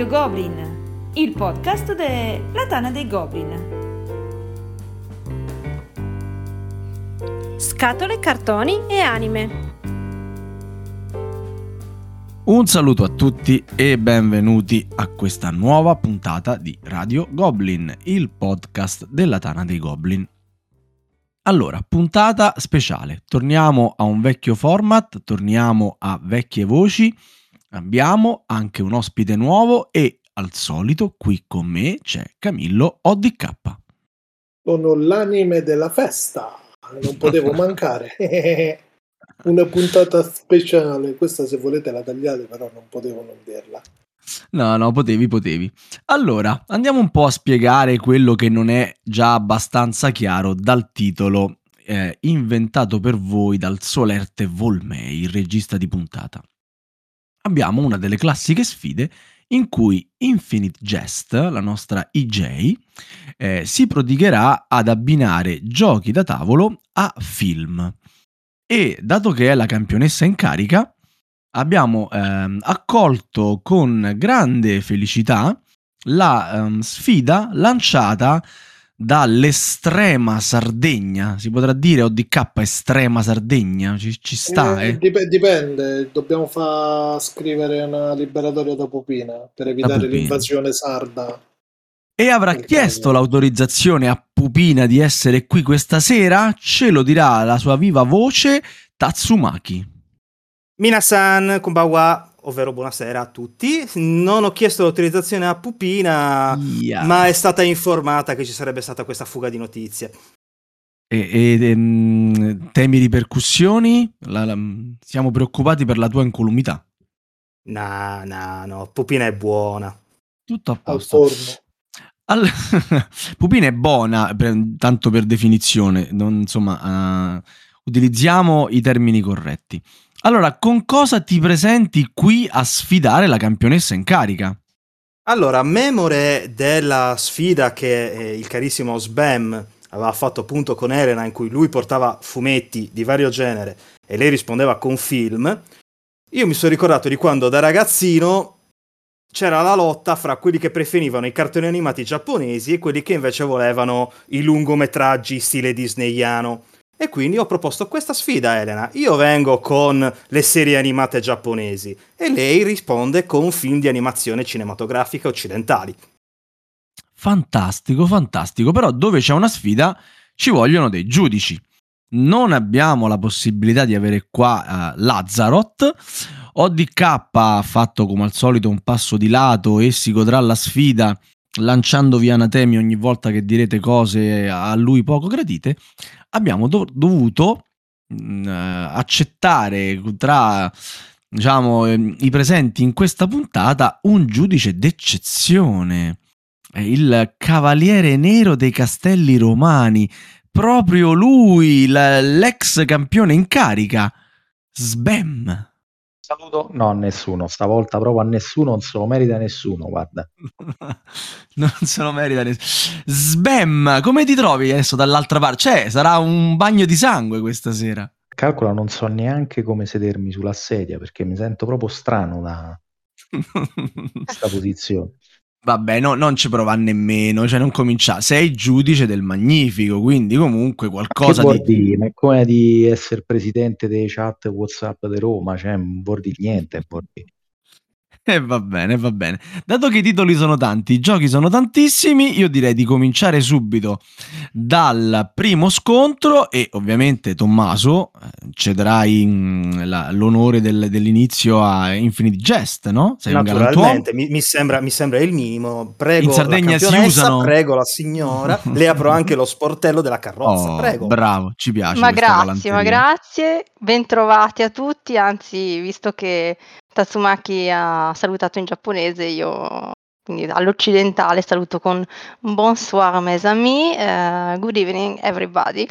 Radio Goblin, il podcast della Tana dei Goblin. Scatole, cartoni e anime. Un saluto a tutti e benvenuti a questa nuova puntata di Radio Goblin, il podcast della Tana dei Goblin. Allora, puntata speciale. Torniamo a un vecchio format, torniamo a vecchie voci. Abbiamo anche un ospite nuovo e al solito qui con me c'è Camillo ODK. Sono l'anime della festa, non potevo mancare. Una puntata speciale, questa se volete la tagliate, però non potevo non dirla. No, no, potevi, potevi. Allora, andiamo un po' a spiegare quello che non è già abbastanza chiaro dal titolo eh, inventato per voi dal Solerte Volmei, il regista di puntata. Abbiamo una delle classiche sfide in cui Infinite Jest, la nostra EJ, eh, si prodigherà ad abbinare giochi da tavolo a film. E dato che è la campionessa in carica, abbiamo ehm, accolto con grande felicità la ehm, sfida lanciata dall'estrema Sardegna, si potrà dire ODK estrema Sardegna, ci, ci sta? Eh, eh? Dipende, dobbiamo far scrivere una liberatoria da Pupina per evitare l'invasione sarda. E avrà chiesto l'autorizzazione a Pupina di essere qui questa sera? Ce lo dirà la sua viva voce Tatsumaki. Minasan, konbawa, ovvero buonasera a tutti. Non ho chiesto l'autorizzazione a Pupina, yeah. ma è stata informata che ci sarebbe stata questa fuga di notizie. E, e um, temi ripercussioni? La, la, siamo preoccupati per la tua incolumità. No, no, no, Pupina è buona. Tutto a posto. All... Pupina è buona, per, tanto per definizione, non, insomma, uh, utilizziamo i termini corretti. Allora, con cosa ti presenti qui a sfidare la campionessa in carica? Allora, memore della sfida che eh, il carissimo Sbam aveva fatto appunto con Elena, in cui lui portava fumetti di vario genere e lei rispondeva con film, io mi sono ricordato di quando da ragazzino c'era la lotta fra quelli che preferivano i cartoni animati giapponesi e quelli che invece volevano i lungometraggi stile disneyano. E quindi ho proposto questa sfida Elena. Io vengo con le serie animate giapponesi e lei risponde con film di animazione cinematografica occidentali. Fantastico, fantastico. Però dove c'è una sfida ci vogliono dei giudici. Non abbiamo la possibilità di avere qua uh, Lazarot. ODK ha fatto come al solito un passo di lato e si godrà la sfida lanciandovi anatemi ogni volta che direte cose a lui poco gradite, abbiamo do- dovuto mh, mm, accettare tra diciamo, ehm, i presenti in questa puntata un giudice d'eccezione, il cavaliere nero dei castelli romani, proprio lui, l- l'ex campione in carica, Sbam saluto? No, a nessuno. Stavolta proprio a nessuno, non se lo merita nessuno, guarda. non se lo merita nessuno. Sbam, come ti trovi adesso dall'altra parte? Cioè, sarà un bagno di sangue questa sera. Calcola, non so neanche come sedermi sulla sedia perché mi sento proprio strano da questa posizione. Vabbè, no, non ci prova nemmeno, cioè non comincia. Sei giudice del magnifico, quindi comunque qualcosa che di... Dire? Ma è come di essere presidente dei chat WhatsApp di Roma, cioè non vuol dire niente, vuol dire. E eh, va bene, va bene. Dato che i titoli sono tanti, i giochi sono tantissimi, io direi di cominciare subito dal primo scontro e ovviamente Tommaso eh, cederai la, l'onore del, dell'inizio a Infinite Jest, no? Sei Naturalmente, mi, mi, sembra, mi, sembra, il minimo. Prego In Sardegna si usano... prego la signora, le apro anche lo sportello della carrozza, oh, prego. Bravo, ci piace. Ma grazie, ma grazie, bentrovati a tutti, anzi, visto che Tatsumaki ha salutato in giapponese, io quindi all'occidentale saluto con bonsoir mes amis, uh, good evening everybody.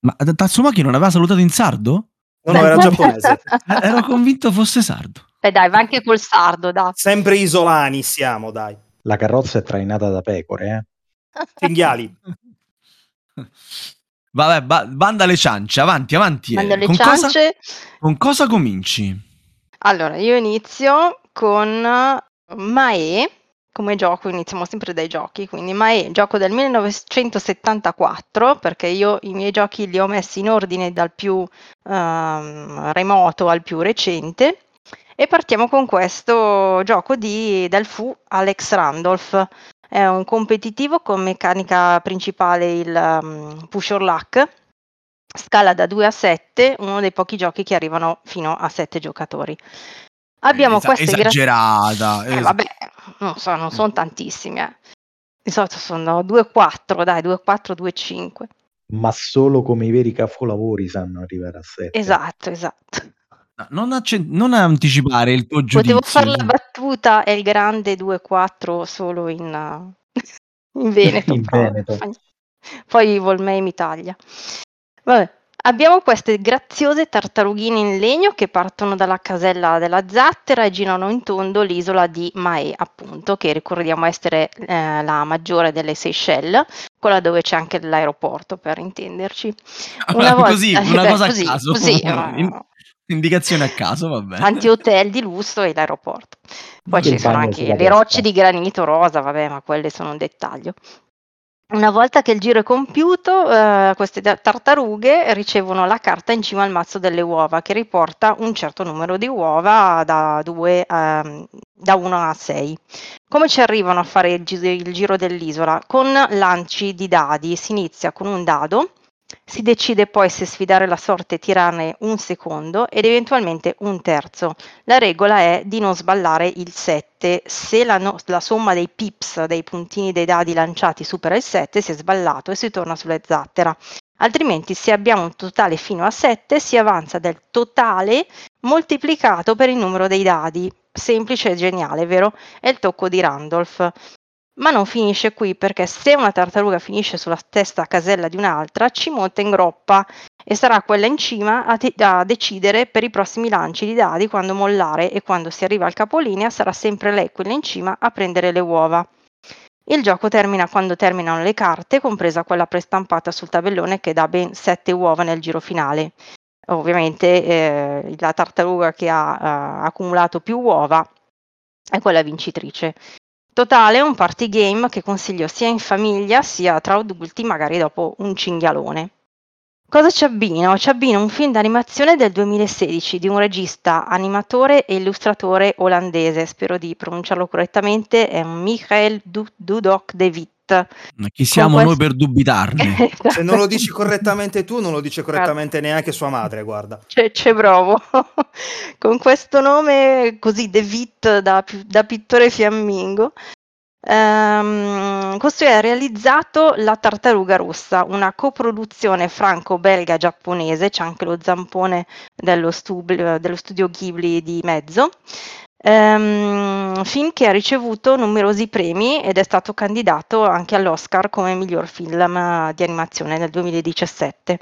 Ma Tatsumaki non aveva salutato in sardo? No, no, era giapponese. Eh, ero convinto fosse sardo. Beh dai, va anche col sardo, dai. Sempre isolani siamo, dai. La carrozza è trainata da pecore, eh? Cinghiali. Vabbè, ba- banda le ciance, avanti, avanti. Banda le con ciance. Cosa, con cosa cominci? Allora, io inizio con Mae, come gioco, iniziamo sempre dai giochi, quindi Mae, gioco del 1974, perché io i miei giochi li ho messi in ordine dal più ehm, remoto al più recente. E partiamo con questo gioco di, del fu Alex Randolph. È un competitivo con meccanica principale il um, push or luck, scala da 2 a 7, uno dei pochi giochi che arrivano fino a 7 giocatori. Abbiamo Esa- queste gra- esagerata. eh, es- vabbè, non so, non sono tantissimi. Eh. Di solito sono 2-4, dai, 2-4, 2-5. Ma solo come i veri capolavori sanno arrivare a 7. Esatto, esatto. No, Non, acce- non anticipare il tuo giudizio. Potevo fare la battuta, è il grande 2-4 solo in, uh, in Veneto. In Veneto. Poi Volmei mi taglia. Vabbè, abbiamo queste graziose tartarughine in legno che partono dalla casella della zattera e girano in tondo l'isola di Mae, appunto, che ricordiamo essere eh, la maggiore delle Seychelles, quella dove c'è anche l'aeroporto, per intenderci. Una volta- così, una beh, cosa così, a caso. così, eh, indicazione a caso, vabbè. tanti hotel di lusso e l'aeroporto. Poi Che ci sono anche le rocce di granito rosa, vabbè, ma quelle sono un dettaglio. Una volta che il giro è compiuto, eh, queste ta- tartarughe ricevono la carta in cima al mazzo delle uova che riporta un certo numero di uova da, due, ehm, da 1 a 6. Come ci arrivano a fare il, gi- il giro dell'isola? Con lanci di dadi, si inizia con un dado, si decide poi se sfidare la sorte e tirarne un secondo ed eventualmente un terzo. La regola è di non sballare il 7. Se la, no- la somma dei pips, dei puntini dei dadi lanciati, supera il 7, si è sballato e si torna sulle zattera. Altrimenti, se abbiamo un totale fino a 7, si avanza del totale moltiplicato per il numero dei dadi. Semplice e geniale, vero? È il tocco di Randolph. Ma non finisce qui perché se una tartaruga finisce sulla stessa casella di un'altra, ci monta in groppa e sarà quella in cima a, te- a decidere per i prossimi lanci di dadi quando mollare e quando si arriva al capolinea sarà sempre lei quella in cima a prendere le uova. Il gioco termina quando terminano le carte, compresa quella prestampata sul tabellone che dà ben 7 uova nel giro finale. Ovviamente eh, la tartaruga che ha eh, accumulato più uova è quella vincitrice. Totale un party game che consiglio sia in famiglia sia tra adulti, magari dopo un cinghialone. Cosa ci abbino? Ci abbino un film d'animazione del 2016 di un regista, animatore e illustratore olandese, spero di pronunciarlo correttamente, è Michael Du- Dudok de Witt. Ma chi siamo Con noi per dubitarne? Se non lo dici correttamente tu, non lo dice correttamente neanche sua madre, guarda. C'è, c'è provo. Con questo nome così De Witt da, da pittore fiammingo. Ehm, questo è realizzato La Tartaruga Rossa, una coproduzione franco-belga-giapponese, c'è anche lo zampone dello, stu- dello studio Ghibli di mezzo. Ehm, film che ha ricevuto numerosi premi ed è stato candidato anche all'Oscar come miglior film di animazione nel 2017.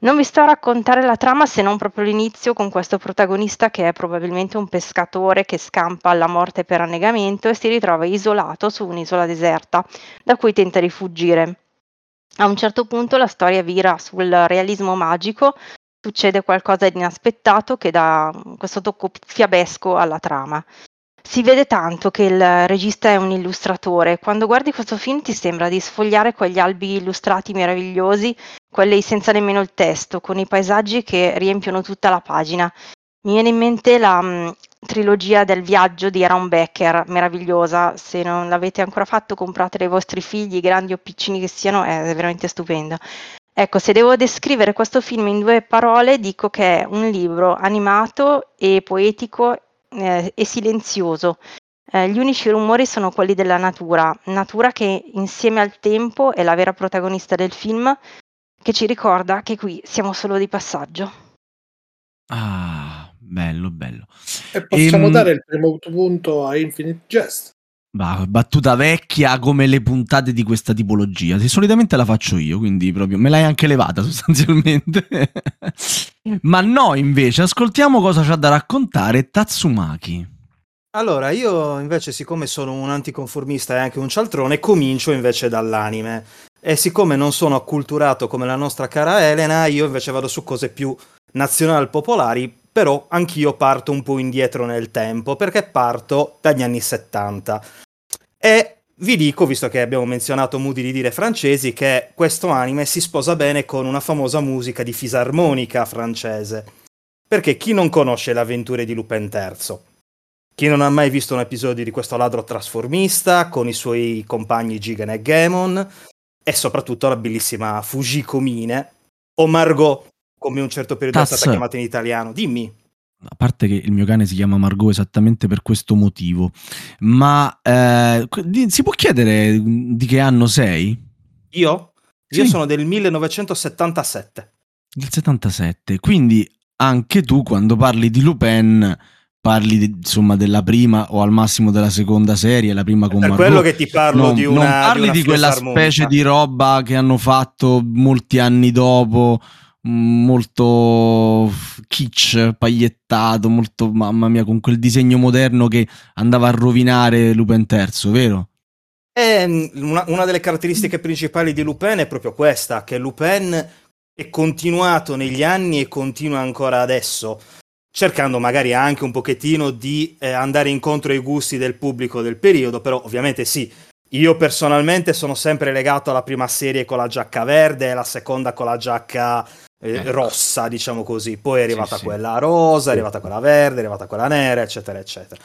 Non vi sto a raccontare la trama se non proprio l'inizio con questo protagonista che è probabilmente un pescatore che scampa alla morte per annegamento e si ritrova isolato su un'isola deserta da cui tenta di fuggire. A un certo punto la storia vira sul realismo magico, succede qualcosa di inaspettato che dà questo tocco fiabesco alla trama. Si vede tanto che il regista è un illustratore. Quando guardi questo film ti sembra di sfogliare quegli albi illustrati meravigliosi, quelli senza nemmeno il testo, con i paesaggi che riempiono tutta la pagina. Mi viene in mente la mh, trilogia del viaggio di Aaron Becker, meravigliosa. Se non l'avete ancora fatto, compratela ai vostri figli, grandi o piccini che siano, è veramente stupenda. Ecco, se devo descrivere questo film in due parole, dico che è un libro animato e poetico eh, e silenzioso. Eh, gli unici rumori sono quelli della natura, natura che insieme al tempo è la vera protagonista del film, che ci ricorda che qui siamo solo di passaggio. Ah, bello, bello. E possiamo Ehm, dare il primo punto a Infinite Jest. Bah, battuta vecchia come le puntate di questa tipologia. Che solitamente la faccio io, quindi proprio me l'hai anche levata sostanzialmente. Ma no, invece, ascoltiamo cosa c'ha da raccontare Tatsumaki. Allora, io invece, siccome sono un anticonformista e anche un cialtrone, comincio invece dall'anime. E siccome non sono acculturato come la nostra cara Elena, io invece vado su cose più nazional popolari però anch'io parto un po' indietro nel tempo, perché parto dagli anni 70. E vi dico, visto che abbiamo menzionato modi di dire francesi, che questo anime si sposa bene con una famosa musica di fisarmonica francese. Perché chi non conosce le avventure di Lupin III? Chi non ha mai visto un episodio di questo ladro trasformista con i suoi compagni Jigen e Gamon e soprattutto la bellissima Fujiko Mine o Margot, come un certo periodo Taz. è stata chiamata in italiano. Dimmi. A parte che il mio cane si chiama Margot esattamente per questo motivo, ma eh, di- si può chiedere di che anno sei? Io? Io Sì. sono del 1977. Del 77, quindi anche tu quando parli di Lupin parli di- insomma della prima o al massimo della seconda serie, la prima con Per Margot. quello che ti parlo non, di non una parli una di, quella specie di roba che hanno fatto molti anni dopo, molto kitsch, pagliettato, molto mamma mia, con quel disegno moderno che andava a rovinare Lupin III, vero? E, mm, una, una delle caratteristiche principali di Lupin è proprio questa, che Lupin è continuato negli anni e continua ancora adesso, cercando magari anche un pochettino di eh, andare incontro ai gusti del pubblico del periodo, però ovviamente sì, io personalmente sono sempre legato alla prima serie con la giacca verde e la seconda con la giacca eh, Ecco. rossa, diciamo così, poi è arrivata sì. quella rosa, è arrivata quella verde, è arrivata quella nera, eccetera, eccetera.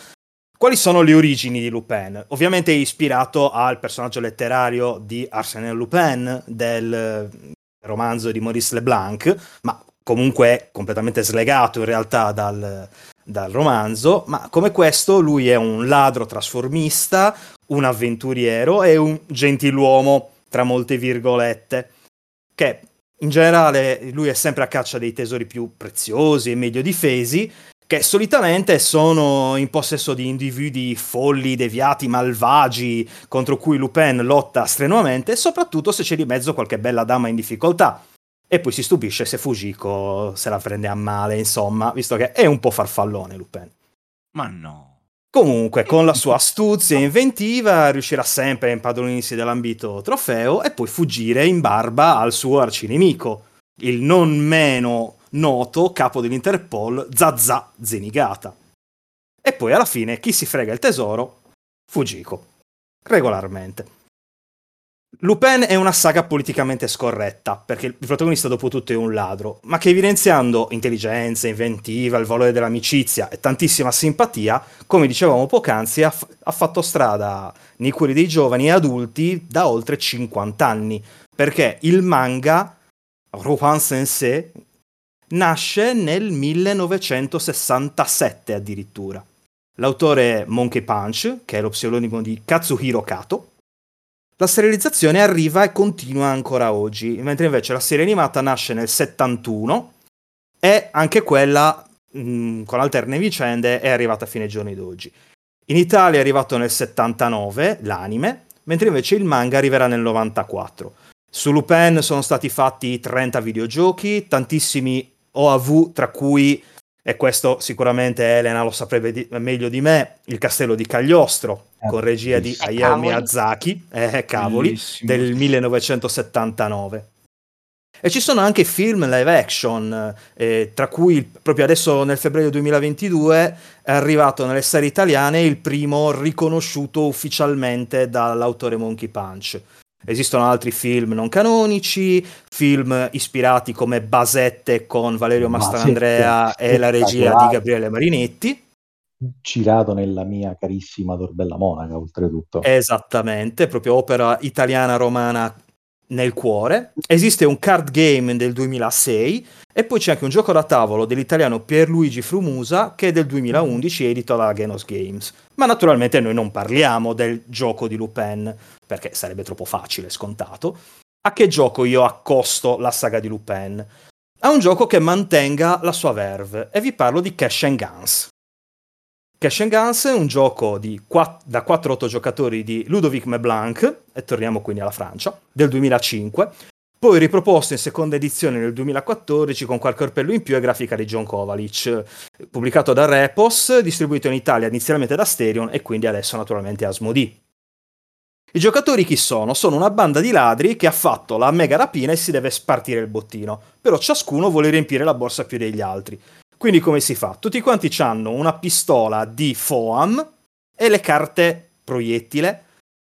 Quali sono le origini di Lupin? Ovviamente è ispirato al personaggio letterario di Arsène Lupin del eh, romanzo di Maurice Leblanc, ma comunque è completamente slegato in realtà dal, dal romanzo, ma come questo lui è un ladro trasformista, un avventuriero e un gentiluomo, tra molte virgolette, che in generale lui è sempre a caccia dei tesori più preziosi e meglio difesi, che solitamente sono in possesso di individui folli, deviati, malvagi, contro cui Lupin lotta strenuamente, soprattutto se c'è di mezzo qualche bella dama in difficoltà. E poi si stupisce se Fujiko se la prende a male, insomma, visto che è un po' farfallone Lupin. Ma no. Comunque, con la sua astuzia inventiva, riuscirà sempre a impadronirsi dell'ambito trofeo e poi fuggire in barba al suo arcinemico, il non meno noto capo dell'Interpol, Zazà Zenigata. E poi alla fine, chi si frega il tesoro? Fujiko. Regolarmente. Lupin è una saga politicamente scorretta, perché il protagonista dopo tutto è un ladro, ma che evidenziando intelligenza, inventiva, il valore dell'amicizia e tantissima simpatia, come dicevamo poc'anzi, ha, f- ha fatto strada nei cuori dei giovani e adulti da oltre 50 anni, perché il manga Rohan Sensei nasce nel 1967 addirittura. L'autore è Monkey Punch, che è lo pseudonimo di Katsuhiro Kato. La serializzazione arriva e continua ancora oggi, mentre invece la serie animata nasce nel 71 e anche quella, mh, con alterne vicende, è arrivata a fine giorni d'oggi. In Italia è arrivato nel 79 l'anime, mentre invece il manga arriverà nel 94. Su Lupin sono stati fatti 30 videogiochi, tantissimi OAV, tra cui, e questo sicuramente Elena lo saprebbe di- meglio di me, il castello di Cagliostro, Eh, con regia di bellissimo. Hayao cavoli. Miyazaki, eh, cavoli, Bellissimo. del 1979. E ci sono anche film live action, eh, tra cui proprio adesso nel febbraio 2022 è arrivato nelle serie italiane il primo riconosciuto ufficialmente dall'autore Monkey Punch. Esistono altri film non canonici, film ispirati come Basette con Valerio Basette, Mastrandrea e la regia di. Gabriele Marinetti. Girato nella mia carissima Torbella Monaca, oltretutto. Esattamente, proprio opera italiana romana nel cuore. Esiste un card game del 2006 e poi c'è anche un gioco da tavolo dell'italiano Pierluigi Frumusa che è del 2011 edito dalla Genos Games. Ma naturalmente noi non parliamo del gioco di Lupin perché sarebbe troppo facile, scontato. A che gioco io accosto la saga di Lupin? A un gioco che mantenga la sua verve e vi parlo di Cash and Guns. Cash and Guns è un gioco di quatt- da 4-8 giocatori di Ludovic Meblanc, e torniamo quindi alla Francia, del 2005, poi riproposto in seconda edizione nel 2014 con qualche orpello in più e grafica di John Kovalic, pubblicato da Repos, distribuito in Italia inizialmente da Sterion e quindi adesso naturalmente Asmodee. I giocatori chi sono? Sono una banda di ladri che ha fatto la mega rapina e si deve spartire il bottino, però ciascuno vuole riempire la borsa più degli altri. Quindi come si fa? Tutti quanti hanno una pistola di foam e le carte proiettile.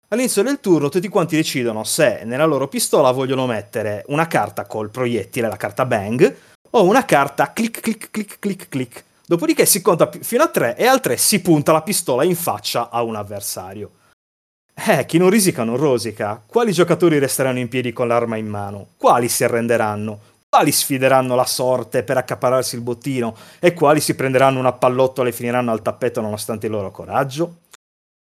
All'inizio del turno tutti quanti decidono se nella loro pistola vogliono mettere una carta col proiettile, la carta bang, o una carta clic clic clic clic clic. Dopodiché si conta fino a 3 e al 3 si punta la pistola in faccia a un avversario. Eh, chi non risica non rosica. Quali giocatori resteranno in piedi con l'arma in mano? Quali si arrenderanno? Quali sfideranno la sorte per accaparrarsi il bottino? E quali si prenderanno una pallottola e finiranno al tappeto nonostante il loro coraggio?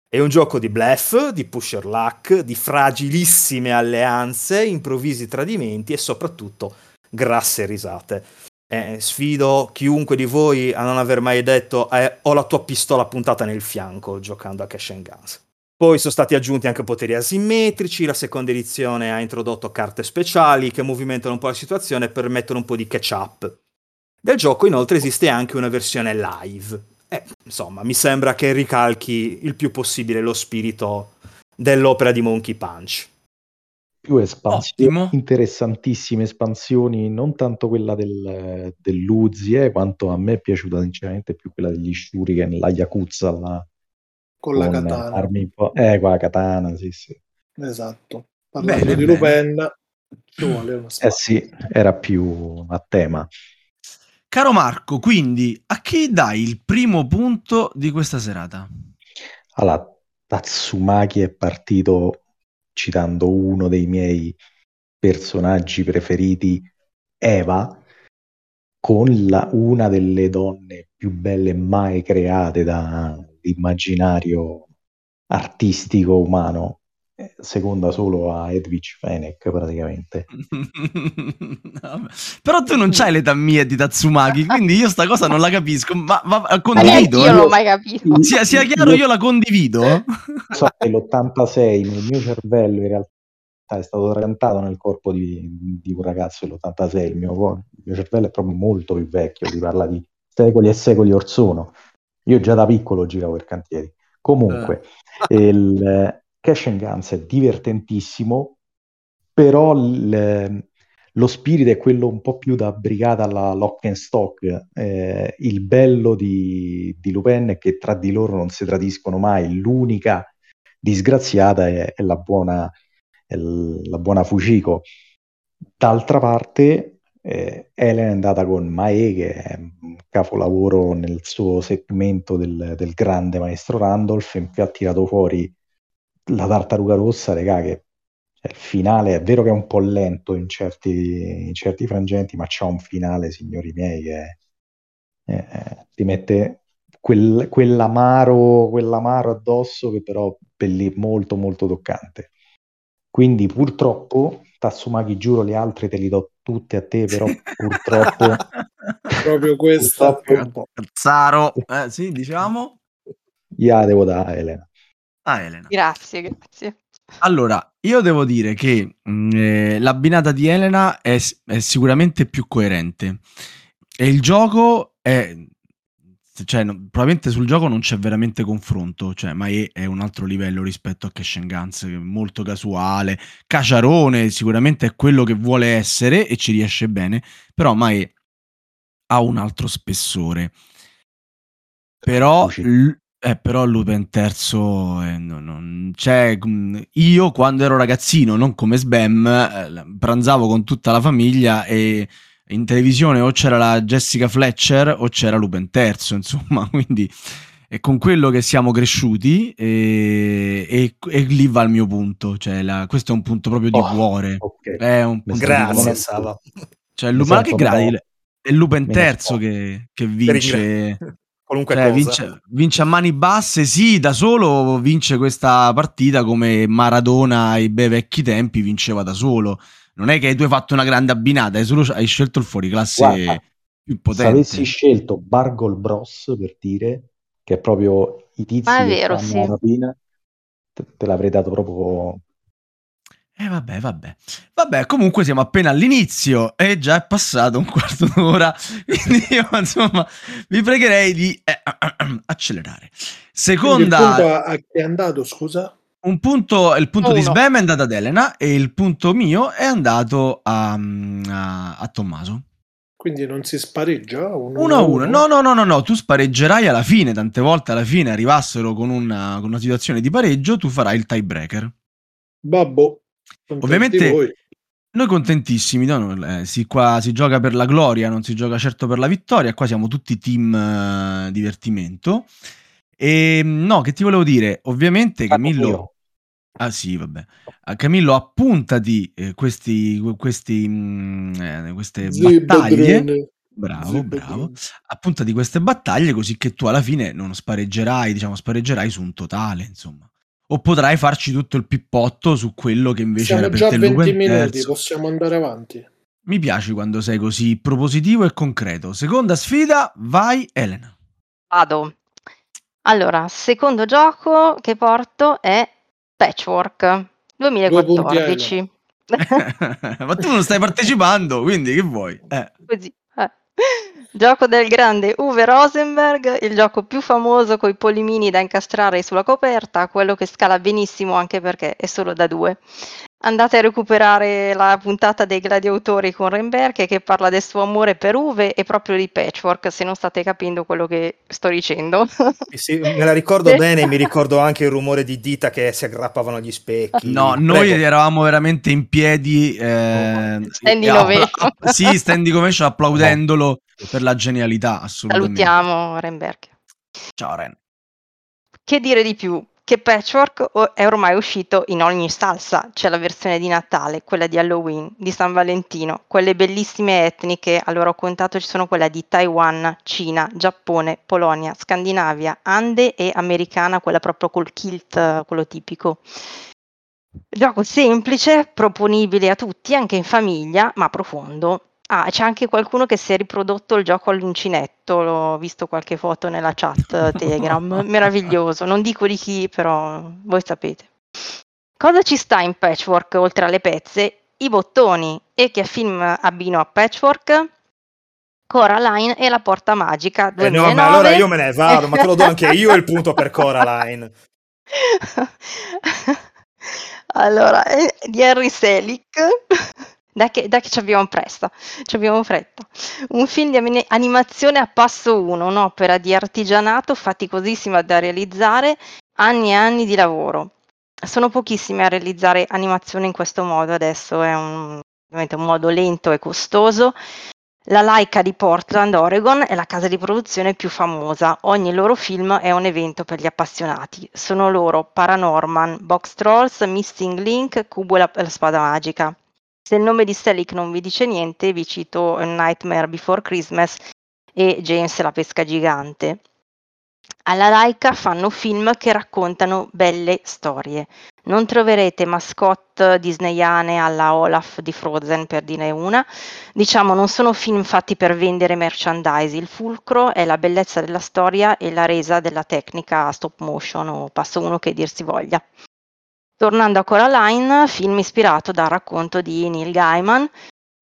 È un gioco di bluff, di pusher luck, di fragilissime alleanze, improvvisi tradimenti e soprattutto grasse risate. Eh, sfido chiunque di voi a non aver mai detto eh, ho la tua pistola puntata nel fianco giocando a Cash and Guns. Poi sono stati aggiunti anche poteri asimmetrici, la seconda edizione ha introdotto carte speciali che movimentano un po' la situazione e permettono un po' di catch-up. Del gioco inoltre esiste anche una versione live. Eh, insomma, mi sembra che ricalchi il più possibile lo spirito dell'opera di Monkey Punch. Più espansioni, interessantissime espansioni, non tanto quella del, dell'Uzi, eh, quanto a me è piaciuta sinceramente più quella degli Shuriken, la Yakuza, la, con, la katana. Armi po- eh, qua la katana, sì, sì. Esatto. Parlando bene, di Lupin, ci vuole una Eh sì, era più a tema. Caro Marco, quindi a chi dai il primo punto di questa serata? Allora, Tatsumaki è partito citando uno dei miei personaggi preferiti, Eva, con la, una delle donne più belle mai create da, l'immaginario artistico umano eh, seconda solo a Edwidge Fenech praticamente. Però tu non c'hai l'età mia di Tatsumaki quindi io sta cosa non la capisco. Ma, ma condivido io non l'ho mai capito. Sia, sia chiaro io la condivido. So che l'86 nel mio cervello in realtà è stato trapiantato nel corpo di, di un ragazzo dell'86 il mio, il mio cervello è proprio molto più vecchio si parla di secoli e secoli or sono io già da piccolo giravo per cantieri. Comunque, eh. il eh, Cash and Guns è divertentissimo, però il, lo spirito è quello un po' più da brigata alla lock and stock. Eh, il bello di, di, Lupin è che tra di loro non si tradiscono mai. L'unica disgraziata è, è la, buona, è la buona Fujiko. D'altra parte, eh, Ellen è andata con Mae, che è un capolavoro nel suo segmento del, del grande maestro Randolph, in ha tirato fuori la tartaruga rossa, regà, che cioè, il finale è vero che è un po' lento in certi, in certi frangenti, ma c'ha un finale, signori miei, che eh, ti mette quel, quell'amaro, quell'amaro addosso che però è molto molto toccante. Quindi purtroppo, Tatsumaki, giuro, le altre te li do tutte a te, però purtroppo... Proprio questo. Zaro, eh, sì, diciamo. Io devo da Elena. Ah, Elena. Grazie, grazie. Allora, io devo dire che mh, mm, eh, l'abbinata di Elena è, è, sicuramente più coerente e il gioco è cioè, no, probabilmente sul gioco non c'è veramente confronto, cioè Mae è un altro livello rispetto a Cash Guns, che è molto casuale, caciarone sicuramente è quello che vuole essere e ci riesce bene, però Mae ha un altro spessore. Però, l- eh, però Lupin terzo eh, non, non, cioè, io quando ero ragazzino, non come Sbam, eh, pranzavo con tutta la famiglia e in televisione o c'era la Jessica Fletcher o c'era Lupin terzo, insomma, quindi è con quello che siamo cresciuti e, e, e lì va il mio punto, cioè la, questo è un punto proprio di oh, cuore. Okay. È un punto Grazie, Sava. Cioè, Lu- ma che gradi, è Lupin terzo che, che vince... Qualunque cioè, vince, vince, a mani basse, sì, da solo vince questa partita come Maradona ai bei vecchi tempi vinceva da solo non è che tu hai fatto una grande abbinata, hai solo hai scelto il fuoriclasse Guarda, più potente. Se avessi scelto Bargol Bros per dire che è proprio i tizi Ma è vero, sì. la rapina, te, te l'avrei dato proprio eh vabbè, vabbè. Vabbè, comunque siamo appena all'inizio e già è passato un quarto d'ora, quindi io insomma vi pregherei di eh, accelerare. Seconda... Quindi il punto a, a chi è andato, scusa? Un punto, il punto Uno. di Sbam è andato ad Elena e il punto mio è andato a, a, a Tommaso. Quindi non si spareggia? 1 a 1. No, no, no, no, no, tu spareggerai alla fine. Tante volte alla fine arrivassero con una, con una situazione di pareggio, tu farai il tiebreaker. Babbo. Ovviamente- voi. Noi contentissimi, no? Eh, si, qua si gioca per la gloria, non si gioca certo per la vittoria. Qua siamo tutti team eh, divertimento. E no, che ti volevo dire? Ovviamente Camillo. Ah sì, vabbè. Ah, Camillo, appuntati eh, questi, questi, mm, eh, queste Sì, battaglie. padrone. Bravo, Sì, bravo. padrone. Appuntati queste battaglie così che tu alla fine non spareggerai, diciamo, spareggerai su un totale, insomma. O potrai farci tutto il pippotto su quello che invece Siamo era per già te 20 Luca in minuti, terzo. possiamo andare avanti. Mi piace quando sei così propositivo e concreto. Seconda sfida, vai Elena. Vado. Allora, secondo gioco che porto è Patchwork Due punti a 2014. Ma tu non stai partecipando, quindi che vuoi? Eh. Così. eh. Gioco del grande Uwe Rosenberg, il gioco più famoso con i polimini da incastrare sulla coperta, quello che scala benissimo anche perché è solo da due. Andate a recuperare la puntata dei gladiatori con Renberg che parla del suo amore per Uwe e proprio di Patchwork, se non state capendo quello che sto dicendo. Sì, me la ricordo bene, mi ricordo anche il rumore di dita che si aggrappavano agli specchi. No, noi Prego. eravamo veramente in piedi. Eh, Standing e appla- ovation. sì, standing ovation applaudendolo per la genialità, assolutamente. Salutiamo Renberg. Ciao Ren. Che dire di più? Che Patchwork è ormai uscito in ogni salsa. C'è la versione di Natale, quella di Halloween, di San Valentino, quelle bellissime etniche. Allora ho contato ci sono quella di Taiwan, Cina, Giappone, Polonia, Scandinavia, Ande e americana, quella proprio col kilt, quello tipico. Gioco semplice, proponibile a tutti, anche in famiglia, ma profondo. Ah, c'è anche qualcuno che si è riprodotto il gioco all'uncinetto, l'ho visto qualche foto nella chat eh, Telegram, meraviglioso, non dico di chi, però voi sapete. Cosa ci sta in Patchwork oltre alle pezze? I bottoni e che film abbino a Patchwork? Coraline e la porta magica Eh, 2009. no, ma allora io me ne vado, ma te lo do anche io il punto per Coraline. allora, eh, di Harry Selick. Dai che, dai che ci abbiamo pressa, ci abbiamo fretta. Un film di ani- animazione a passo 1, un'opera di artigianato faticosissima da realizzare, anni e anni di lavoro. Sono pochissimi a realizzare animazione in questo modo adesso, è un, ovviamente un modo lento e costoso. La Laika di Portland, Oregon, è la casa di produzione più famosa. Ogni loro film è un evento per gli appassionati. Sono loro Paranorman, Box Trolls, Missing Link, Cubo e la, la spada magica. Se il nome di Selick non vi dice niente, vi cito A Nightmare Before Christmas e James la pesca gigante. Alla Laika fanno film che raccontano belle storie. Non troverete mascotte disneyane alla Olaf di Frozen per dire una. Diciamo, non sono film fatti per vendere merchandise. Il fulcro è la bellezza della storia e la resa della tecnica stop motion o passo uno che dir si voglia. Tornando a Coraline, film ispirato dal racconto di Neil Gaiman,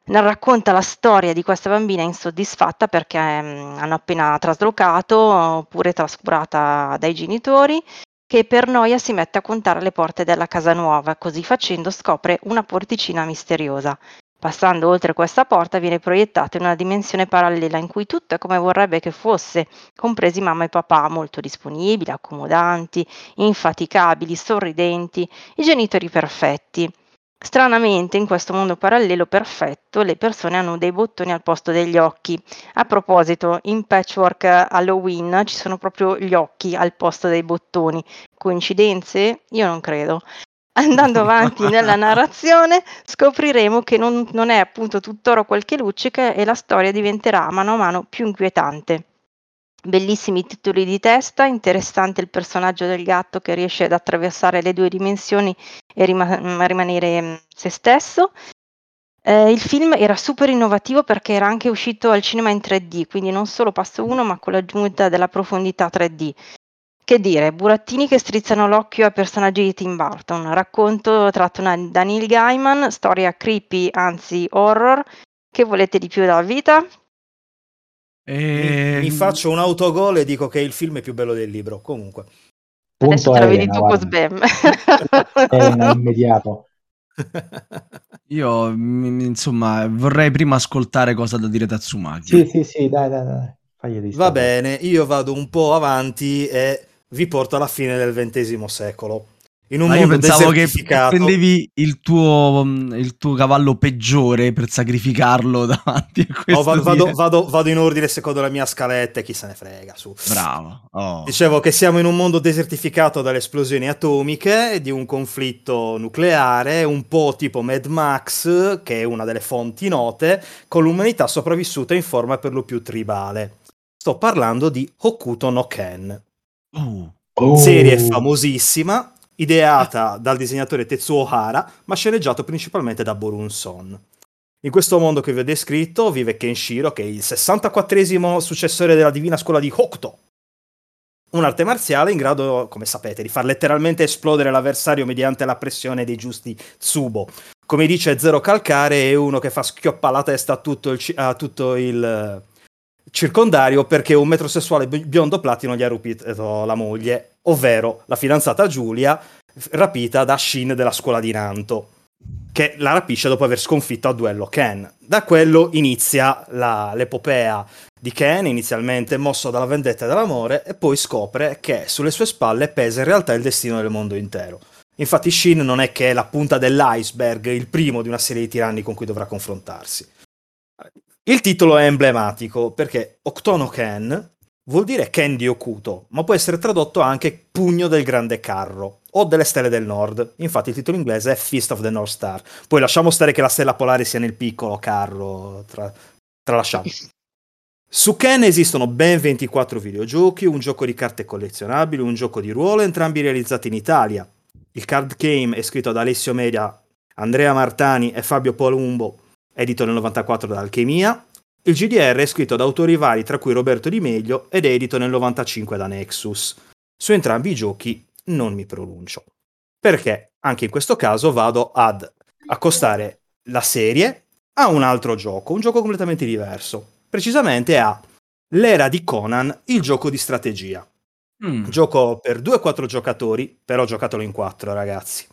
ne racconta la storia di questa bambina insoddisfatta perché mm, hanno appena traslocato oppure trascurata dai genitori che per noia si mette a contare le porte della casa nuova, così facendo scopre una porticina misteriosa. Passando oltre questa porta viene proiettata in una dimensione parallela in cui tutto è come vorrebbe che fosse, compresi mamma e papà molto disponibili, accomodanti, infaticabili, sorridenti, i genitori perfetti. Stranamente, in questo mondo parallelo perfetto, le persone hanno dei bottoni al posto degli occhi. A proposito, in Patchwork Halloween ci sono proprio gli occhi al posto dei bottoni. Coincidenze? Io non credo. Andando avanti nella narrazione, scopriremo che non, non è appunto tutt'oro quel che luccica e la storia diventerà mano a mano più inquietante. Bellissimi titoli di testa, interessante il personaggio del gatto che riesce ad attraversare le due dimensioni e rima- rimanere mm, se stesso. Eh, il film era super innovativo perché era anche uscito al cinema in 3D, quindi non solo passo 1 ma con l'aggiunta della profondità 3D. Che dire, burattini che strizzano l'occhio a personaggi di Tim Burton, racconto tratto da Neil Gaiman, storia creepy, anzi horror. Che volete di più dalla vita? Mi, E... mi faccio un autogol e dico che il film è più bello del libro. Comunque, Adesso Punto te la vedi tu con. Sbam. Elena, immediato. Io, mm, insomma, vorrei prima ascoltare cosa da dire Tatsumaki. Sì, sì, sì, dai, dai, dai. Va bene, io vado un po' avanti e vi porto alla fine del XX secolo. In un Ma io mondo pensavo che desertificato. prendevi il tuo, mm, il tuo cavallo peggiore per sacrificarlo davanti a questo. No, va- vado, dire- vado- vado in ordine secondo la mia scaletta e chi se ne frega. Su. Bravo. Oh. Dicevo che siamo in un mondo desertificato dalle esplosioni atomiche e di un conflitto nucleare, un po' tipo Mad Max, che è una delle fonti note, con l'umanità sopravvissuta in forma per lo più tribale. Sto parlando di Hokuto no Ken, Oh. Oh. serie famosissima, ideata dal disegnatore Tetsuo Hara, ma sceneggiato principalmente da Borun Son. In questo mondo che vi ho descritto vive Kenshiro, che è il 64esimo successore della divina scuola di Hokuto. Un'arte marziale in grado, come sapete, di far letteralmente esplodere l'avversario mediante la pressione dei giusti tsubo. Come dice Zero Calcare, è uno che fa schioppa la testa a tutto il, a tutto il circondario perché un metrosessuale bi- biondo platino gli ha rapito la moglie, ovvero la fidanzata Giulia, rapita da Shin della scuola di Nanto, che la rapisce dopo aver sconfitto a duello Ken. Da quello inizia la- l'epopea di Ken, inizialmente mosso dalla vendetta e dall'amore, e poi scopre che sulle sue spalle pesa in realtà il destino del mondo intero. Infatti Shin non è che la punta dell'iceberg, il primo di una serie di tiranni con cui dovrà confrontarsi. Il titolo è emblematico perché Octono Ken vuol dire Ken di Okuto, ma può essere tradotto anche Pugno del Grande Carro o delle Stelle del Nord. Infatti il titolo inglese è Fist of the North Star. Poi lasciamo stare che la stella polare sia nel piccolo carro, tra- tralasciamo. Su Ken esistono ben 24 videogiochi, un gioco di carte collezionabili, un gioco di ruolo, entrambi realizzati in Italia. Il card game è scritto da Alessio Media, Andrea Martani e Fabio Palumbo, edito nel 94 da Alchemia. Il GDR è scritto da autori vari, tra cui Roberto Di Meglio, ed è edito nel 95 da Nexus. Su entrambi i giochi non mi pronuncio. Perché anche in questo caso vado ad accostare la serie a un altro gioco, un gioco completamente diverso. Precisamente a L'era di Conan, il gioco di strategia. Mm. Gioco per 2-4 giocatori, però giocatelo in 4 ragazzi.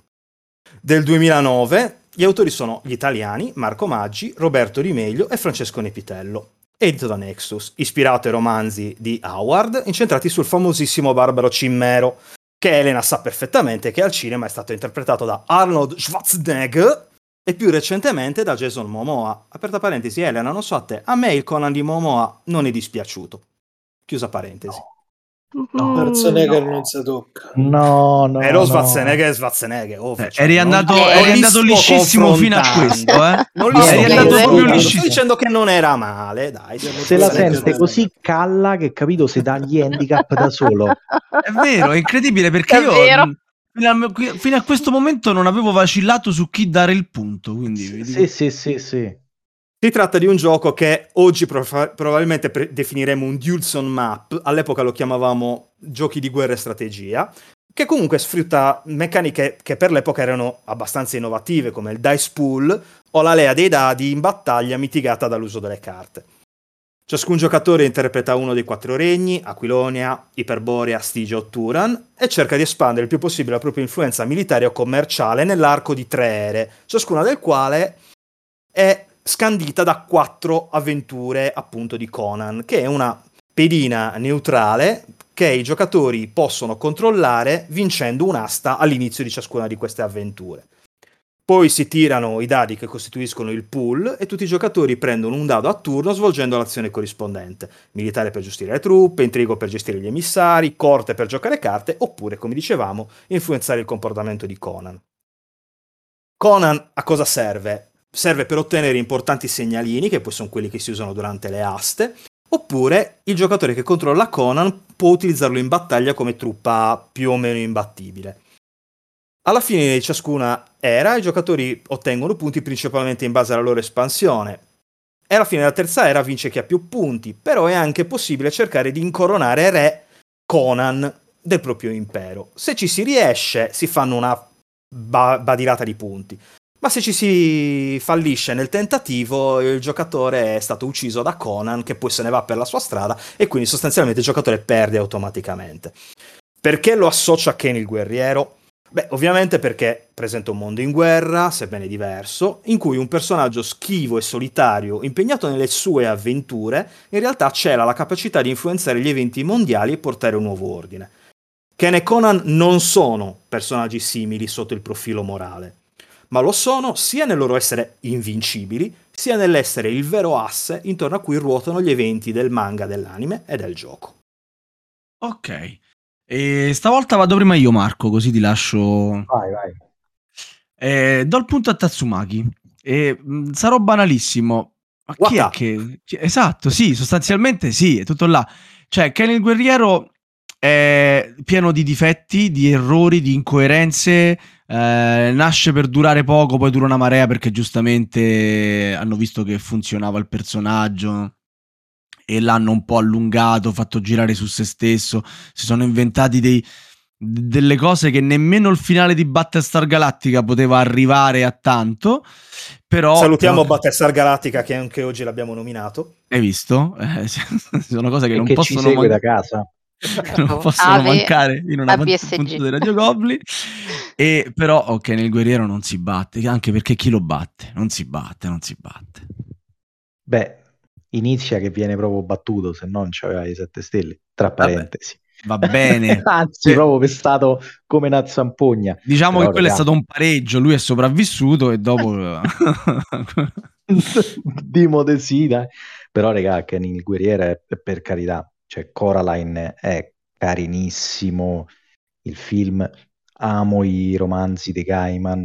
Del 2009, gli autori sono gli italiani Marco Maggi, Roberto Di Meglio e Francesco Nepitello. Edito da Nexus, ispirato ai romanzi di Howard, incentrati sul famosissimo barbaro Cimmero, che Elena sa perfettamente che al cinema è stato interpretato da Arnold Schwarzenegger e più recentemente da Jason Momoa. Aperta parentesi, Elena, non so a te, a me il Conan di Momoa non è dispiaciuto. Chiusa parentesi. No, Schwarzenegger no. non si tocca. No, no. Però no. Schwarzenegger è Schwarzenegger. oh, Eh, cioè, eri andato, non eri andato sto liscissimo fino a questo, eh? Non li No, sto eri andato proprio sto liscissimo. dicendo che non era male, dai. siamo Se la sente così è- calla che capito se dà gli handicap da solo. È vero, è incredibile perché io Davvero? mh, fino a, fino a questo momento non avevo vacillato su chi dare il punto. Quindi dico- Sì, sì, sì, sì. Si tratta di un gioco che oggi profa- probabilmente pre- definiremo un Dulson Map, all'epoca lo chiamavamo giochi di guerra e strategia, che comunque sfrutta meccaniche che per l'epoca erano abbastanza innovative, come il dice pool o la lea dei dadi in battaglia mitigata dall'uso delle carte. Ciascun giocatore interpreta uno dei quattro regni, Aquilonia, Iperborea, Stygia o Turan, e cerca di espandere il più possibile la propria influenza militare o commerciale nell'arco di tre ere, ciascuna del quale è scandita da quattro avventure appunto di Conan, che è una pedina neutrale che i giocatori possono controllare vincendo un'asta all'inizio di ciascuna di queste avventure. Poi si tirano i dadi che costituiscono il pool e tutti i giocatori prendono un dado a turno svolgendo l'azione corrispondente. Militare per gestire le truppe, intrigo per gestire gli emissari, corte per giocare carte, oppure, come dicevamo, influenzare il comportamento di Conan. Conan a cosa serve? Serve per ottenere importanti segnalini, che poi sono quelli che si usano durante le aste, oppure il giocatore che controlla Conan può utilizzarlo in battaglia come truppa più o meno imbattibile. Alla fine di ciascuna era i giocatori ottengono punti principalmente in base alla loro espansione. E alla fine della terza era vince chi ha più punti, però è anche possibile cercare di incoronare re Conan del proprio impero. Se ci si riesce, si fanno una ba- badilata di punti. Ma se ci si fallisce nel tentativo, il giocatore è stato ucciso da Conan, che poi se ne va per la sua strada, e quindi sostanzialmente il giocatore perde automaticamente. Perché lo associa a Ken il guerriero? Beh, ovviamente perché presenta un mondo in guerra, sebbene diverso, in cui un personaggio schivo e solitario, impegnato nelle sue avventure, in realtà cela la capacità di influenzare gli eventi mondiali e portare un nuovo ordine. Ken e Conan non sono personaggi simili sotto il profilo morale, ma lo sono sia nel loro essere invincibili, sia nell'essere il vero asse intorno a cui ruotano gli eventi del manga, dell'anime e del gioco. Ok. E stavolta vado prima io, Marco, così ti lascio. Vai, vai. Eh, do il punto a Tatsumaki. E, mh, sarò banalissimo. Ma chi è che. Esatto, sì, sostanzialmente sì, è tutto là. Cioè, Ken il guerriero è pieno di difetti, di errori, di incoerenze. eh, nasce per durare poco, poi dura una marea perché giustamente hanno visto che funzionava il personaggio e l'hanno un po' allungato, fatto girare su se stesso. Si sono inventati dei, delle cose che nemmeno il finale di Battlestar Galactica poteva arrivare a tanto. Però Salutiamo però- Battlestar Galactica che anche oggi l'abbiamo nominato. Hai visto? Eh, sono cose che E non che ci possono, segue man- da casa. Non possono Ave- mancare in una punto di Radio Goblin. E però, ok, nel guerriero non si batte, anche perché chi lo batte? Non si batte, non si batte. Beh, inizia che viene proprio battuto, se no non c'aveva i sette stelle, tra parentesi. Va bene. Anzi, Sì. proprio pestato come una zampogna. Diciamo Però, che quello è raga. stato un pareggio, lui è sopravvissuto e dopo... di modesina. Però, raga, Ken il guerriero è per carità, cioè Coraline è carinissimo. Il film, amo i romanzi di Gaiman,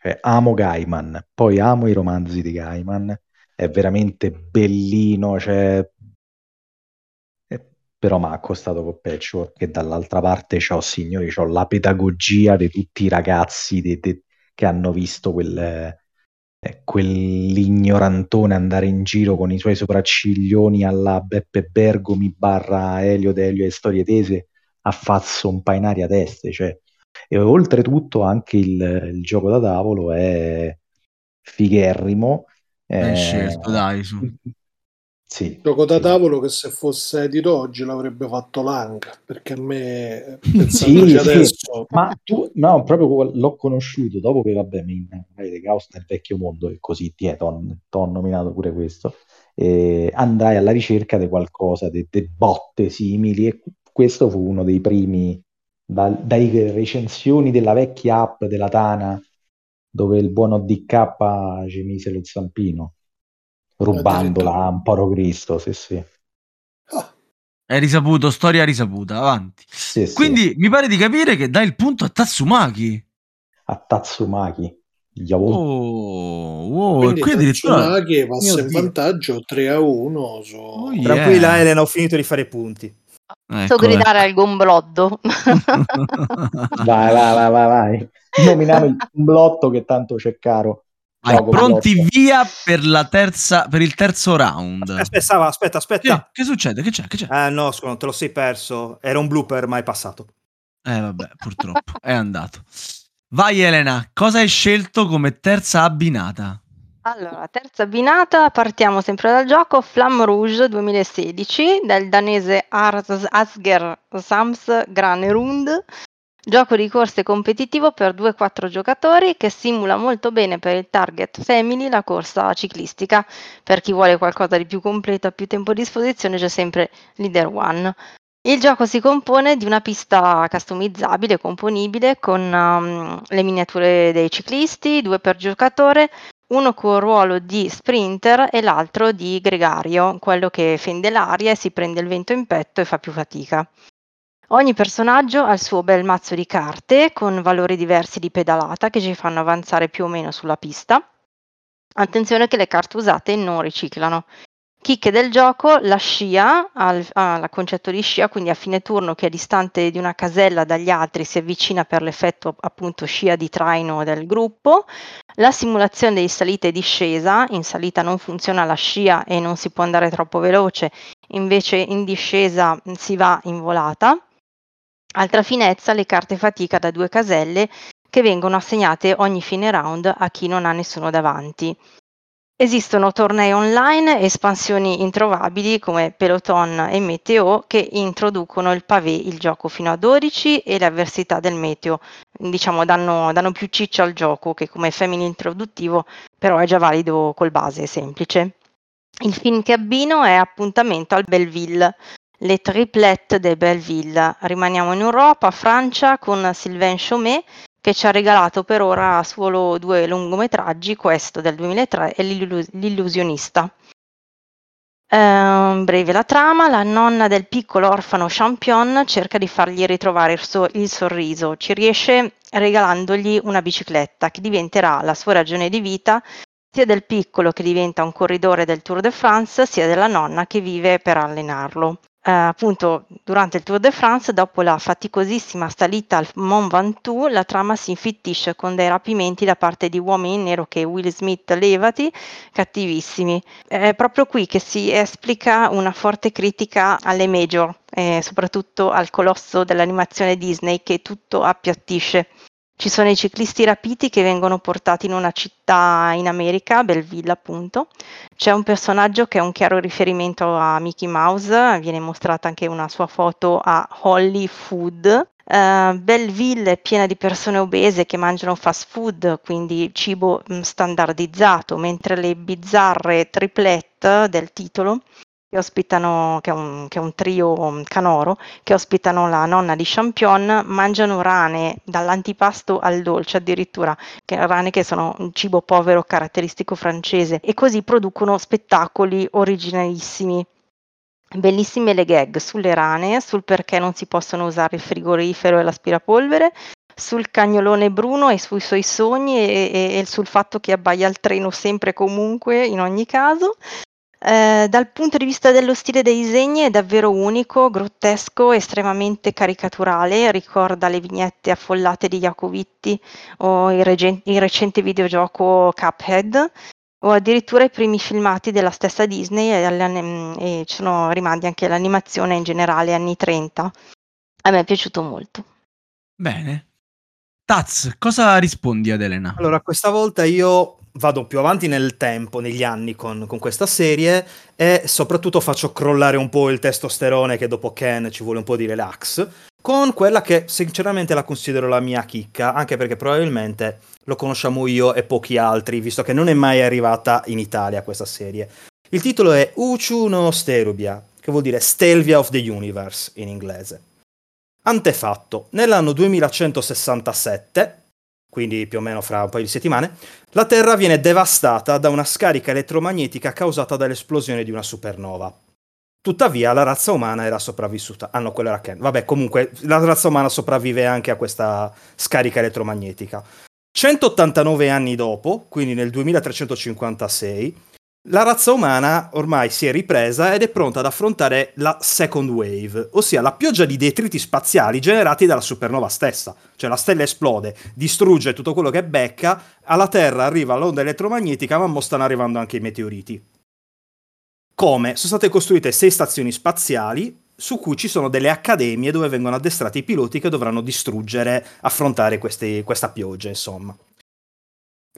cioè amo Gaiman, poi amo i romanzi di Gaiman, è veramente bellino, cioè eh, però mi ha costato con Patchwork che dall'altra parte c'ho, signori, c'ho la pedagogia di tutti i ragazzi de- de- che hanno visto quel, eh, quell'ignorantone andare in giro con i suoi sopracciglioni alla Beppe Bergomi barra Elio Delio e Storie Tese a fazzo un in aria a teste, cioè. E oltretutto anche il, il gioco da tavolo è figherrimo. Ben eh, scelto, dai, su. Sì, Gioco da sì. tavolo che se fosse edito oggi l'avrebbe fatto Lang, perché a me, Sì, sì, adesso, ma tu, no, proprio l'ho conosciuto dopo che, vabbè, mi innamorai di Caos nel vecchio mondo e così ti ho nominato pure questo. E andai alla ricerca di qualcosa, di botte simili e questo fu uno dei primi, da- dai recensioni della vecchia app della Tana dove il buono DK ci mise lo zampino, rubandola a Amparo Cristo, sì sì. ah, È risaputo, storia risaputa, avanti. Sì, sì. Quindi mi pare di capire che dai il punto a Tatsumaki. a Tatsumaki, Yavol- Oh, wow, quindi qui addirittura... Tatsumaki passa in vantaggio 3 a 1 su... Oh, yeah. Tranquilla Elena, ho finito di fare i punti. So Ecco, gridare al gombloddo. Vai, vai, vai, vai, vai. Nominavo il blotto che tanto c'è caro. Vai, pronti blotto. via per, la terza, per il terzo round. Aspetta, aspetta, aspetta. che succede? Che c'è? Che c'è? Ah no, scusa, te lo sei perso. Era un blooper, ma è passato. Eh vabbè, purtroppo è andato. Vai Elena, cosa hai scelto come terza abbinata? Allora, terza abbinata, partiamo sempre dal gioco Flamme Rouge 2016 del danese Ars Asger Sams Granerund, gioco di corse competitivo per 2-4 giocatori che simula molto bene per il target family la corsa ciclistica. Per chi vuole qualcosa di più completo a più tempo a disposizione c'è sempre Leader One. Il gioco si compone di una pista customizzabile, componibile con um, le miniature dei ciclisti, due per giocatore, uno con ruolo di sprinter e l'altro di gregario, quello che fende l'aria e si prende il vento in petto e fa più fatica. Ogni personaggio ha il suo bel mazzo di carte con valori diversi di pedalata che ci fanno avanzare più o meno sulla pista. Attenzione che le carte usate non riciclano. Chicche del gioco, la scia, al, al concetto di scia, quindi a fine turno che è distante di una casella dagli altri si avvicina per l'effetto appunto scia di traino del gruppo, la simulazione di salita e discesa, in salita non funziona la scia e non si può andare troppo veloce, invece in discesa si va in volata. Altra finezza, le carte fatica da due caselle che vengono assegnate ogni fine round a chi non ha nessuno davanti. Esistono tornei online espansioni introvabili come Peloton e Meteo che introducono il pavé, il gioco fino a 12 e le avversità del meteo. Diciamo danno, danno più ciccia al gioco che come femmine introduttivo però è già valido col base semplice. Il film che abbino è Appuntamento al Belleville, le triplette de Belleville. Rimaniamo in Europa, Francia, con Sylvain Chomet che ci ha regalato per ora solo due lungometraggi, questo del 2003 e L'illusionista. Eh, breve la trama, la nonna del piccolo orfano Champion cerca di fargli ritrovare il, so- il sorriso, ci riesce regalandogli una bicicletta che diventerà la sua ragione di vita sia del piccolo che diventa un corridore del Tour de France, sia della nonna che vive per allenarlo eh, appunto durante il Tour de France, dopo la faticosissima salita al Mont Ventoux, la trama si infittisce con dei rapimenti da parte di uomini in nero che Will Smith levati, cattivissimi. È proprio qui che si esplica una forte critica alle major, e soprattutto al colosso dell'animazione Disney che tutto appiattisce. Ci sono i ciclisti rapiti che vengono portati in una città in America, Belleville appunto. C'è un personaggio che è un chiaro riferimento a Mickey Mouse, viene mostrata anche una sua foto a Holly Food. Uh, Belleville è piena di persone obese che mangiano fast food, quindi cibo mm, standardizzato, mentre le bizzarre triplette del titolo che ospitano, che è, un, che è un trio canoro, che ospitano la nonna di Champion, mangiano rane dall'antipasto al dolce addirittura, che rane che sono un cibo povero caratteristico francese e così producono spettacoli originalissimi. Bellissime le gag sulle rane, sul perché non si possono usare il frigorifero e l'aspirapolvere, sul cagnolone Bruno e sui suoi sogni e, e, e, sul fatto che abbaia il treno sempre e comunque in ogni caso eh, dal punto di vista dello stile dei disegni è davvero unico, grottesco, estremamente caricaturale, ricorda le vignette affollate di Jacovitti o il, regen- il recente videogioco Cuphead o addirittura i primi filmati della stessa Disney e, e ci sono rimandi anche all'animazione in generale anni 30. A me è piaciuto molto. Bene. Taz, cosa rispondi ad Elena? Allora, questa volta io vado più avanti nel tempo, negli anni con, con, questa serie e soprattutto faccio crollare un po' il testosterone che dopo Ken ci vuole un po' di relax, con quella che sinceramente la considero la mia chicca, anche perché probabilmente lo conosciamo io e pochi altri, visto che non è mai arrivata in Italia questa serie. Il titolo è Uchu no Sterubia, che vuol dire Stelvia of the Universe in inglese. Antefatto, nell'anno 2167, quindi più o meno fra un paio di settimane, la Terra viene devastata da una scarica elettromagnetica causata dall'esplosione di una supernova. Tuttavia la razza umana era sopravvissuta. Ah no, quello era Ken. Vabbè, comunque la razza umana sopravvive anche a questa scarica elettromagnetica. 189 anni dopo, quindi nel 2356, la razza umana ormai si è ripresa ed è pronta ad affrontare la second wave, ossia la pioggia di detriti spaziali generati dalla supernova stessa. Cioè la stella esplode, distrugge tutto quello che becca, alla Terra arriva l'onda elettromagnetica, ma mo stanno arrivando anche i meteoriti. Come? Sono state costruite sei stazioni spaziali su cui ci sono delle accademie dove vengono addestrati i piloti che dovranno distruggere, affrontare questi, questa pioggia, insomma.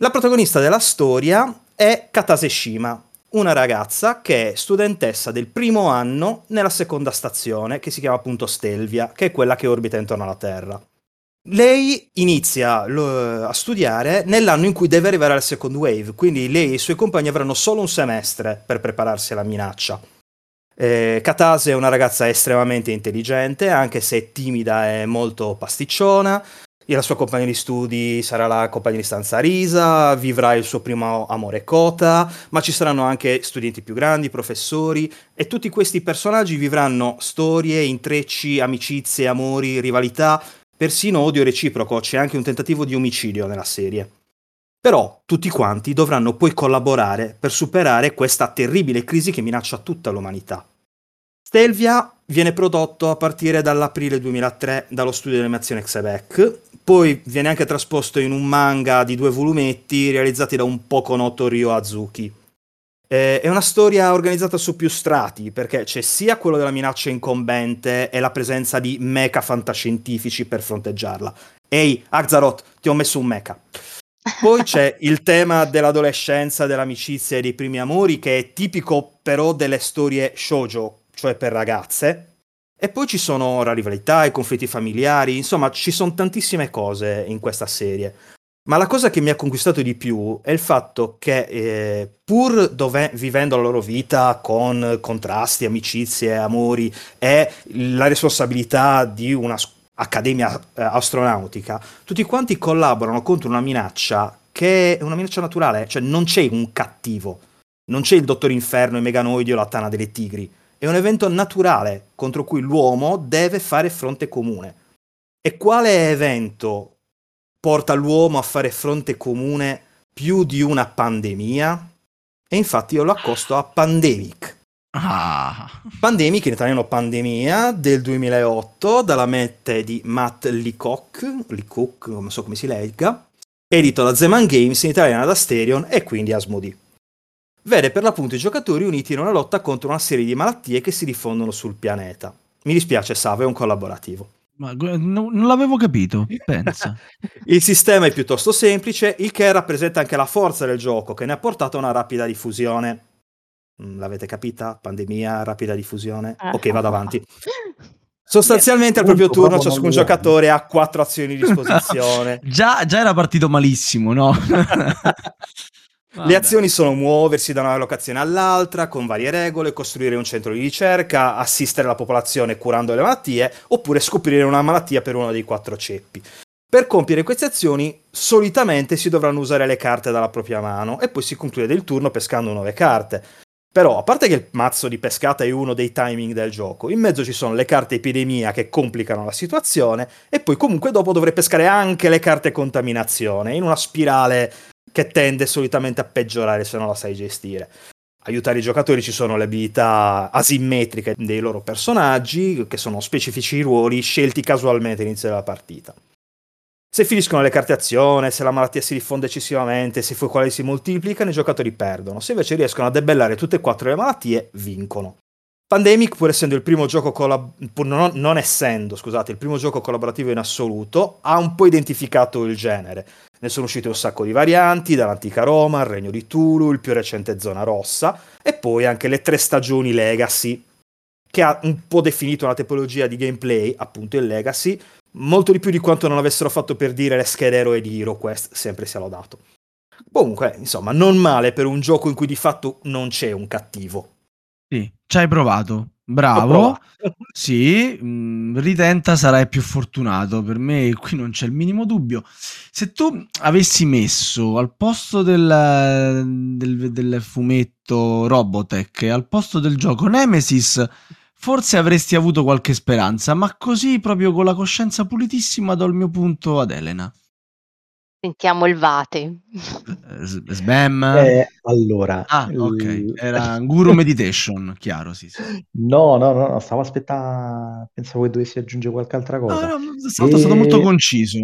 La protagonista della storia è Katase Shima, una ragazza che è studentessa del primo anno nella seconda stazione, che si chiama appunto Stelvia, che è quella che orbita intorno alla Terra. Lei inizia lo, a studiare nell'anno in cui deve arrivare alla second wave, quindi lei e i suoi compagni avranno solo un semestre per prepararsi alla minaccia. Eh, Katase è una ragazza estremamente intelligente, anche se timida e molto pasticciona, la sua compagna di studi sarà la compagna di stanza Risa, vivrà il suo primo amore Kota, ma ci saranno anche studenti più grandi, professori, e tutti questi personaggi vivranno storie, intrecci, amicizie, amori, rivalità, persino odio reciproco, c'è anche un tentativo di omicidio nella serie. Però tutti quanti dovranno poi collaborare per superare questa terribile crisi che minaccia tutta l'umanità. Stelvia viene prodotto a partire dall'aprile 2003 dallo studio di animazione Xebec, poi viene anche trasposto in un manga di due volumetti realizzati da un poco noto Ryo Azuki. Eh, è una storia organizzata su più strati, perché c'è sia quello della minaccia incombente e la presenza di mecha fantascientifici per fronteggiarla. Ehi, Axaroth, ti ho messo un mecha. Poi c'è il tema dell'adolescenza, dell'amicizia e dei primi amori, che è tipico però delle storie shoujo, cioè per ragazze. E poi ci sono la rivalità, i conflitti familiari, insomma, ci sono tantissime cose in questa serie. Ma la cosa che mi ha conquistato di più è il fatto che, eh, pur dove, vivendo la loro vita con contrasti, amicizie, amori e la responsabilità di una accademia eh, astronautica, tutti quanti collaborano contro una minaccia che è una minaccia naturale, cioè non c'è un cattivo, non c'è il Dottor Inferno, i Meganoidi o la Tana delle Tigri, è un evento naturale contro cui l'uomo deve fare fronte comune. E quale evento porta l'uomo a fare fronte comune più di una pandemia? E infatti io lo accosto a Pandemic. Ah. Pandemic, in italiano Pandemia, del 2008, dalla mente di Matt Leacock, Leacock, non so come si legga, edito da Zeman Games, in italiano da Sterion e quindi Asmodee. Vede per l'appunto i giocatori uniti in una lotta contro una serie di malattie che si diffondono sul pianeta. Mi dispiace, Savo, è un collaborativo. Ma no- non l'avevo capito, pensa. Il sistema è piuttosto semplice, il che rappresenta anche la forza del gioco, che ne ha portato a una rapida diffusione. Mm, L'avete capita? Pandemia, rapida diffusione. Eh. Ok, vado avanti. Sostanzialmente al proprio turno ciascun giocatore ha quattro azioni di disposizione. già, già era partito malissimo, no? Le Vabbè. azioni sono muoversi da una locazione all'altra con varie regole, costruire un centro di ricerca, assistere la popolazione curando le malattie, oppure scoprire una malattia per uno dei quattro ceppi. Per compiere queste azioni, solitamente si dovranno usare le carte dalla propria mano e poi si conclude il turno pescando nuove carte. Però, a parte che il mazzo di pescata è uno dei timing del gioco, in mezzo ci sono le carte epidemia che complicano la situazione e poi comunque dopo dovrei pescare anche le carte contaminazione, in una spirale che tende solitamente a peggiorare se non la sai gestire. Aiutare i giocatori ci sono le abilità asimmetriche dei loro personaggi, che sono specifici ruoli scelti casualmente all'inizio della partita. Se finiscono le carte azione, se la malattia si diffonde eccessivamente, se i focolai si moltiplicano, i giocatori perdono. Se invece riescono a debellare tutte e quattro le malattie, vincono. Pandemic, pur essendo il primo gioco collab- non, non essendo, scusate, il primo gioco collaborativo in assoluto, ha un po' identificato il genere. Ne sono uscite un sacco di varianti, dall'antica Roma, il Regno di Tulu, il più recente Zona Rossa, e poi anche le tre stagioni Legacy, che ha un po' definito una tipologia di gameplay, appunto il Legacy, molto di più di quanto non avessero fatto per dire le schede eroe di HeroQuest, sempre sia lodato. Comunque, insomma, non male per un gioco in cui di fatto non c'è un cattivo. Sì, ci hai provato. Bravo. Sì, mh, ritenta sarai più fortunato. Per me qui non c'è il minimo dubbio. Se tu avessi messo al posto del, del- del fumetto Robotech al posto del gioco Nemesis, forse avresti avuto qualche speranza, ma così proprio con la coscienza pulitissima do il mio punto ad Elena. Sentiamo il Vate. Eh, Sbam. Eh, allora, Ah, ok. Era Guru Meditation, chiaro, sì, sì. No, no, no, no, stavo aspettando, pensavo che dovessi aggiungere qualche altra No, cosa. no, stavolta è stato molto E- conciso.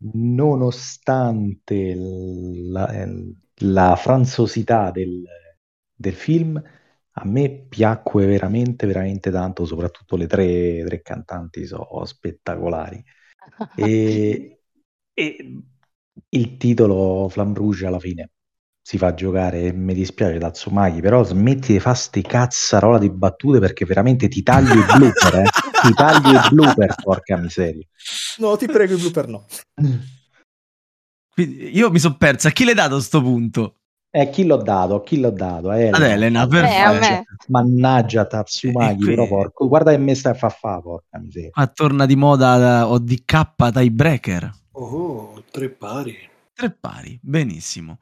Nonostante la, eh, la franzosità del, del film, a me piacque veramente, veramente tanto, soprattutto le tre, tre cantanti sono spettacolari. E, e il titolo Flamme Rouge alla fine si fa giocare e mi dispiace Tatsumaki, però smetti di fare ste cazzarola di battute perché veramente ti taglio i blooper, eh? Ti taglio i blooper, porca miseria. No, ti prego, il blooper no. Quindi io mi sono persa. A chi l'hai dato a sto punto? Eh, chi l'ho dato? A Chi l'ho dato? A Ad Elena, Eh, perfetto. me. Mannaggia Tatsumaki, E qui- però porco. Guarda che me stai a fa fa, porca miseria. Qua torna di moda eh, ODK tiebreaker. Oh, tre pari. Tre pari, benissimo.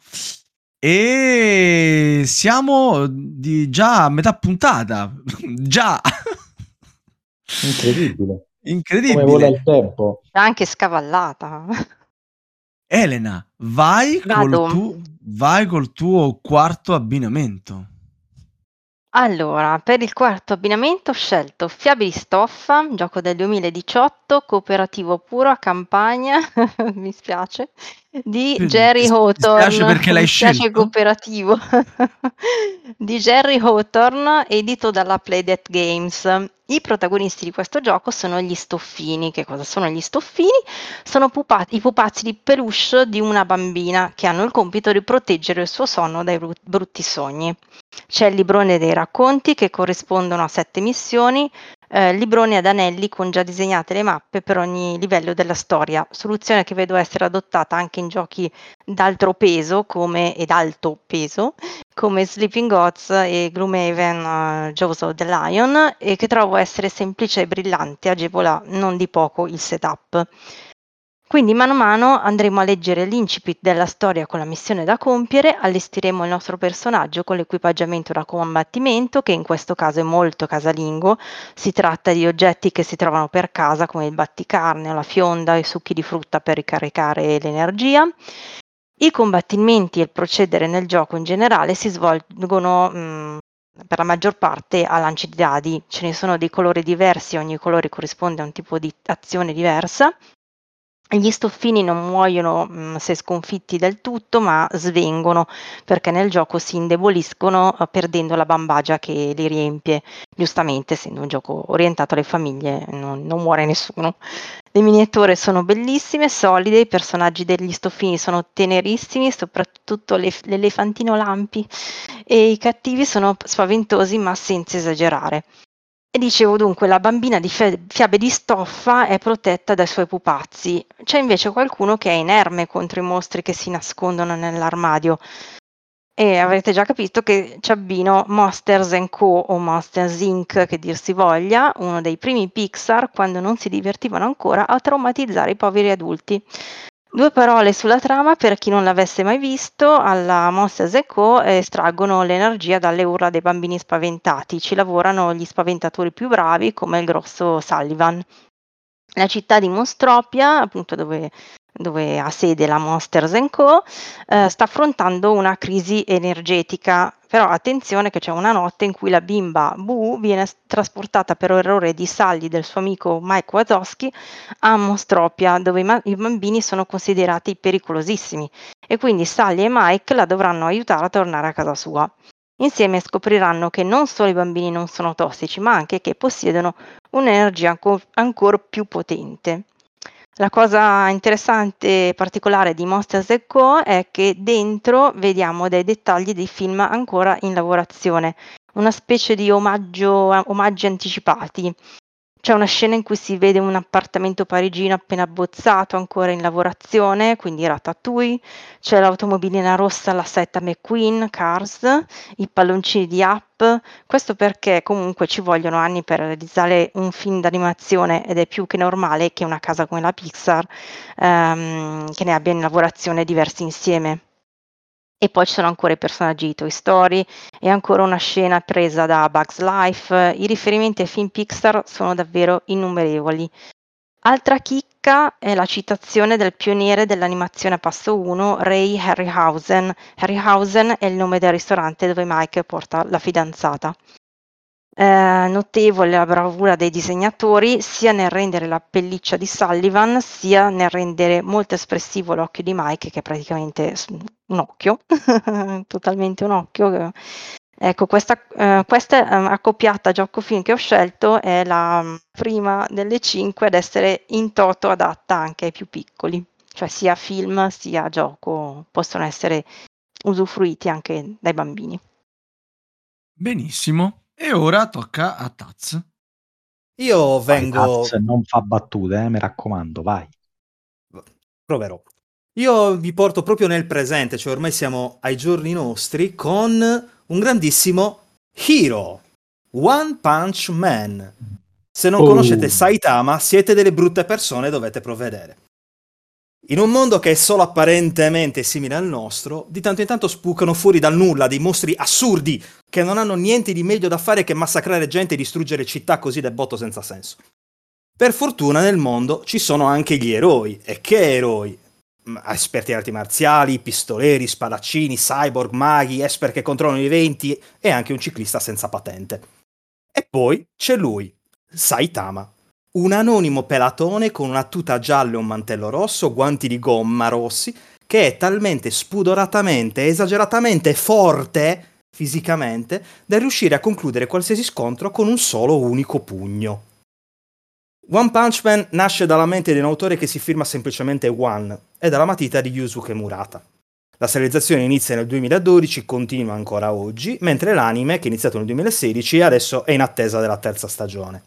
E siamo di già a metà puntata. già. Incredibile. Come vola Incredibile. il tempo. Anche scavallata. Elena, vai Vado. col, tu- vai col tuo quarto abbinamento. Allora, per il quarto abbinamento ho scelto Fiabe di stoffa, gioco del 2018, cooperativo puro a campagna, mi spiace, di Mi Jerry Hawthorne. dispiace perché l'hai Mi scelto? cooperativo. di Jerry Hawthorne, edito dalla Playdead Games. I protagonisti di questo gioco sono gli stoffini. Che cosa sono gli stoffini? Sono pupa- i pupazzi di peluche di una bambina che hanno il compito di proteggere il suo sonno dai bru- brutti sogni. C'è il librone dei racconti che corrispondono a sette missioni, eh, libroni ad anelli con già disegnate le mappe per ogni livello della storia, soluzione che vedo essere adottata anche in giochi d'altro peso come, ed alto peso come Sleeping Gods e Gloomhaven uh, Jaws of the Lion e che trovo essere semplice e brillante, agevola non di poco il setup. Quindi mano a mano andremo a leggere l'incipit della storia con la missione da compiere, allestiremo il nostro personaggio con l'equipaggiamento da combattimento, che in questo caso è molto casalingo. Si tratta di oggetti che si trovano per casa come il batticarne, la fionda, i succhi di frutta per ricaricare l'energia. I combattimenti e il procedere nel gioco in generale si svolgono mh, per la maggior parte a lanci di dadi. Ce ne sono dei colori diversi, ogni colore corrisponde a un tipo di azione diversa. Gli stoffini non muoiono mh, se sconfitti del tutto, ma svengono perché nel gioco si indeboliscono eh, perdendo la bambagia che li riempie. Giustamente, essendo un gioco orientato alle famiglie, non, non muore nessuno. Le miniature sono bellissime, solide, i personaggi degli stoffini sono tenerissimi, soprattutto l'ef- l'elefantino Lampi, e i cattivi sono spaventosi ma senza esagerare. E dicevo dunque, la bambina di fiabe di stoffa è protetta dai suoi pupazzi. C'è invece qualcuno che è inerme contro i mostri che si nascondono nell'armadio. E avrete già capito che ci abbino Monsters Co. o Monsters Inc., che dir si voglia, uno dei primi Pixar quando non si divertivano ancora a traumatizzare i poveri adulti. Due parole sulla trama per chi non l'avesse mai visto, alla Monsters Co. estraggono l'energia dalle urla dei bambini spaventati, ci lavorano gli spaventatori più bravi come il grosso Sullivan. La città di Monstropia, appunto dove, dove ha sede la Monsters Co., eh, sta affrontando una crisi energetica, però attenzione che c'è una notte in cui la bimba Boo viene trasportata per errore di Sally del suo amico Mike Wazowski a Monstropia, dove i, ma- i bambini sono considerati pericolosissimi e quindi Sally e Mike la dovranno aiutare a tornare a casa sua. Insieme scopriranno che non solo i bambini non sono tossici, ma anche che possiedono un'energia anco- ancora più potente. La cosa interessante e particolare di Monsters Co. è che dentro vediamo dei dettagli dei film ancora in lavorazione, una specie di omaggio, omaggi anticipati. C'è una scena in cui si vede un appartamento parigino appena abbozzato, ancora in lavorazione, quindi Ratatouille. C'è l'automobilina rossa, la setta McQueen, Cars, i palloncini di Up. Questo perché comunque ci vogliono anni per realizzare un film d'animazione ed è più che normale che una casa come la Pixar ehm, che ne abbia in lavorazione diversi insieme. E poi ci sono ancora i personaggi di Toy Story e ancora una scena presa da Bugs Life. I riferimenti ai film Pixar sono davvero innumerevoli. Altra chicca è la citazione del pioniere dell'animazione a passo 1, Ray Harryhausen. Harryhausen è il nome del ristorante dove Mike porta la fidanzata. Eh, notevole la bravura dei disegnatori sia nel rendere la pelliccia di Sullivan sia nel rendere molto espressivo l'occhio di Mike che praticamente un occhio, totalmente un occhio. Ecco, questa, eh, questa eh, accoppiata gioco film che ho scelto è la mm, prima delle cinque ad essere in toto adatta anche ai più piccoli, cioè sia film sia gioco possono essere usufruiti anche dai bambini. Benissimo. E ora tocca a Taz. Io Vai, vengo... Taz, non fa battute, eh, mi raccomando, vai. proverò. Io vi porto proprio nel presente, cioè ormai siamo ai giorni nostri, con un grandissimo hero, One Punch Man. Se non Oh. conoscete Saitama, siete delle brutte persone e dovete provvedere. In un mondo che è solo apparentemente simile al nostro, di tanto in tanto spucano fuori dal nulla dei mostri assurdi che non hanno niente di meglio da fare che massacrare gente e distruggere città così del botto senza senso. Per fortuna nel mondo ci sono anche gli eroi. E che eroi? Esperti in arti marziali, pistoleri, spadaccini, cyborg, maghi, esper che controllano i venti e anche un ciclista senza patente. E poi c'è lui, Saitama. Un anonimo pelatone con una tuta gialla e un mantello rosso, guanti di gomma rossi, che è talmente spudoratamente, esageratamente forte fisicamente da riuscire a concludere qualsiasi scontro con un solo unico pugno. One Punch Man nasce dalla mente di un autore che si firma semplicemente One e dalla matita di Yusuke Murata. La serializzazione inizia nel 2012, continua ancora oggi, mentre l'anime, che è iniziato nel 2016, adesso è in attesa della terza stagione.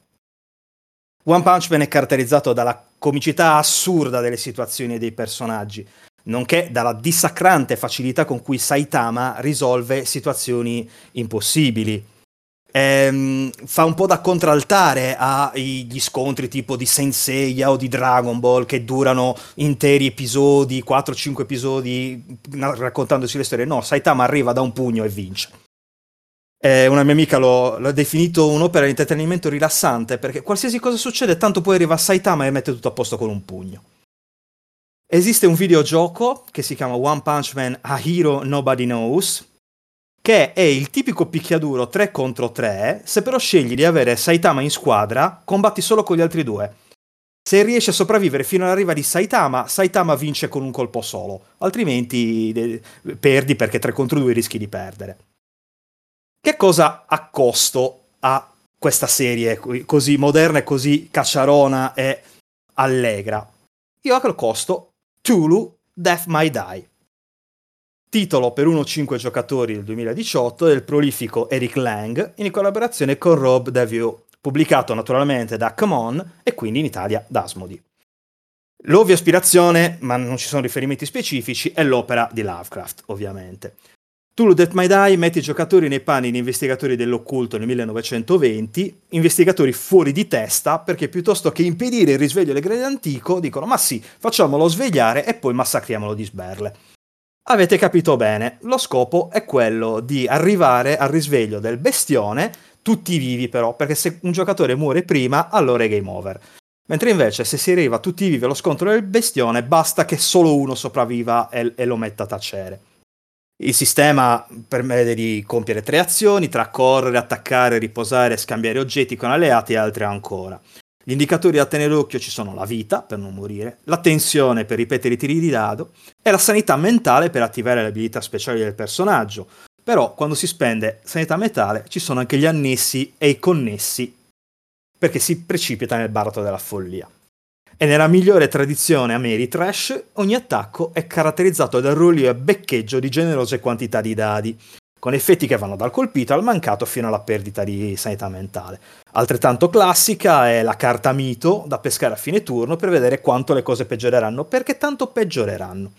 One Punch Man è caratterizzato dalla comicità assurda delle situazioni e dei personaggi, nonché dalla dissacrante facilità con cui Saitama risolve situazioni impossibili. Ehm, fa un po' da contraltare agli scontri tipo di Senseiya o di Dragon Ball che durano interi episodi, 4-5 episodi raccontandosi le storie. No, Saitama arriva da un pugno e vince. Eh, una mia amica lo, l'ha definito un'opera di intrattenimento rilassante perché qualsiasi cosa succede, tanto poi arriva Saitama e mette tutto a posto con un pugno. Esiste un videogioco che si chiama One Punch Man A Hero Nobody Knows, che è il tipico picchiaduro 3 contro 3, se però scegli di avere Saitama in squadra, combatti solo con gli altri due. Se riesci a sopravvivere fino all'arriva di Saitama, Saitama vince con un colpo solo, altrimenti eh, perdi perché 3 contro 2 rischi di perdere. Che cosa accosto a questa serie così moderna e così cacciarona e allegra? Io accosto Tulu Death My Die. Titolo per 1-5 giocatori del 2018 del prolifico Eric Lang in collaborazione con Rob Davio, pubblicato naturalmente da Come On e quindi in Italia da Asmodi. L'ovvia ispirazione, ma non ci sono riferimenti specifici, è l'opera di Lovecraft, ovviamente. Tulu Death My Die mette i giocatori nei panni di investigatori dell'occulto nel 1920, investigatori fuori di testa perché piuttosto che impedire il risveglio del grande antico dicono ma sì, facciamolo svegliare e poi massacriamolo di sberle. Avete capito bene, lo scopo è quello di arrivare al risveglio del bestione, tutti vivi però, perché se un giocatore muore prima, allora è game over. Mentre invece se si arriva tutti vivi allo scontro del bestione, basta che solo uno sopravviva e, e lo metta a tacere. Il sistema permette di compiere tre azioni tra correre, attaccare, riposare, scambiare oggetti con alleati e altre ancora. Gli indicatori da tenere d'occhio ci sono la vita per non morire, la tensione per ripetere i tiri di dado e la sanità mentale per attivare le abilità speciali del personaggio. Però quando si spende sanità mentale ci sono anche gli annessi e i connessi perché si precipita nel baratro della follia. E nella migliore tradizione Ameritrash, ogni attacco è caratterizzato dal ruolio e beccheggio di generose quantità di dadi, con effetti che vanno dal colpito al mancato fino alla perdita di sanità mentale. Altrettanto classica è la carta mito da pescare a fine turno per vedere quanto le cose peggioreranno, perché tanto peggioreranno.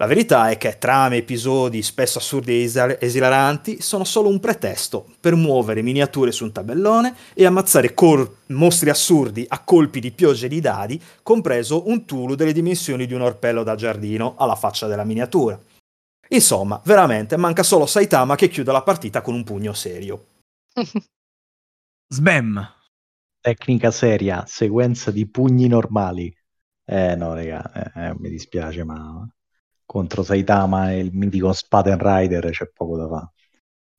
La verità è che trame, episodi spesso assurdi e esilaranti sono solo un pretesto per muovere miniature su un tabellone e ammazzare cor- mostri assurdi a colpi di piogge di dadi, compreso un Tulu delle dimensioni di un orpello da giardino alla faccia della miniatura. Insomma, veramente manca solo Saitama che chiuda la partita con un pugno serio. Sbam. Tecnica seria, sequenza di pugni normali. Eh no, raga, eh, eh, mi dispiace, ma contro Saitama e il mitico Spaten Rider c'è poco da fare.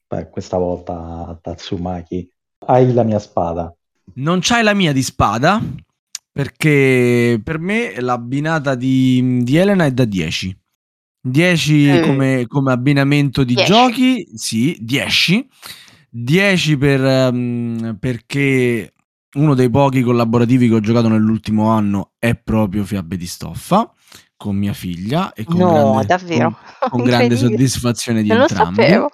Beh, questa volta Tatsumaki, hai la mia spada. Non c'hai la mia di spada perché per me l'abbinata di, di Elena è da 10. 10 mm. come, come, abbinamento di 10. giochi, sì, 10. 10 per, um, perché uno dei pochi collaborativi che ho giocato nell'ultimo anno è proprio Fiabe di Stoffa con mia figlia e con, no, grande, con, con grande soddisfazione di non entrambi. Lo sapevo.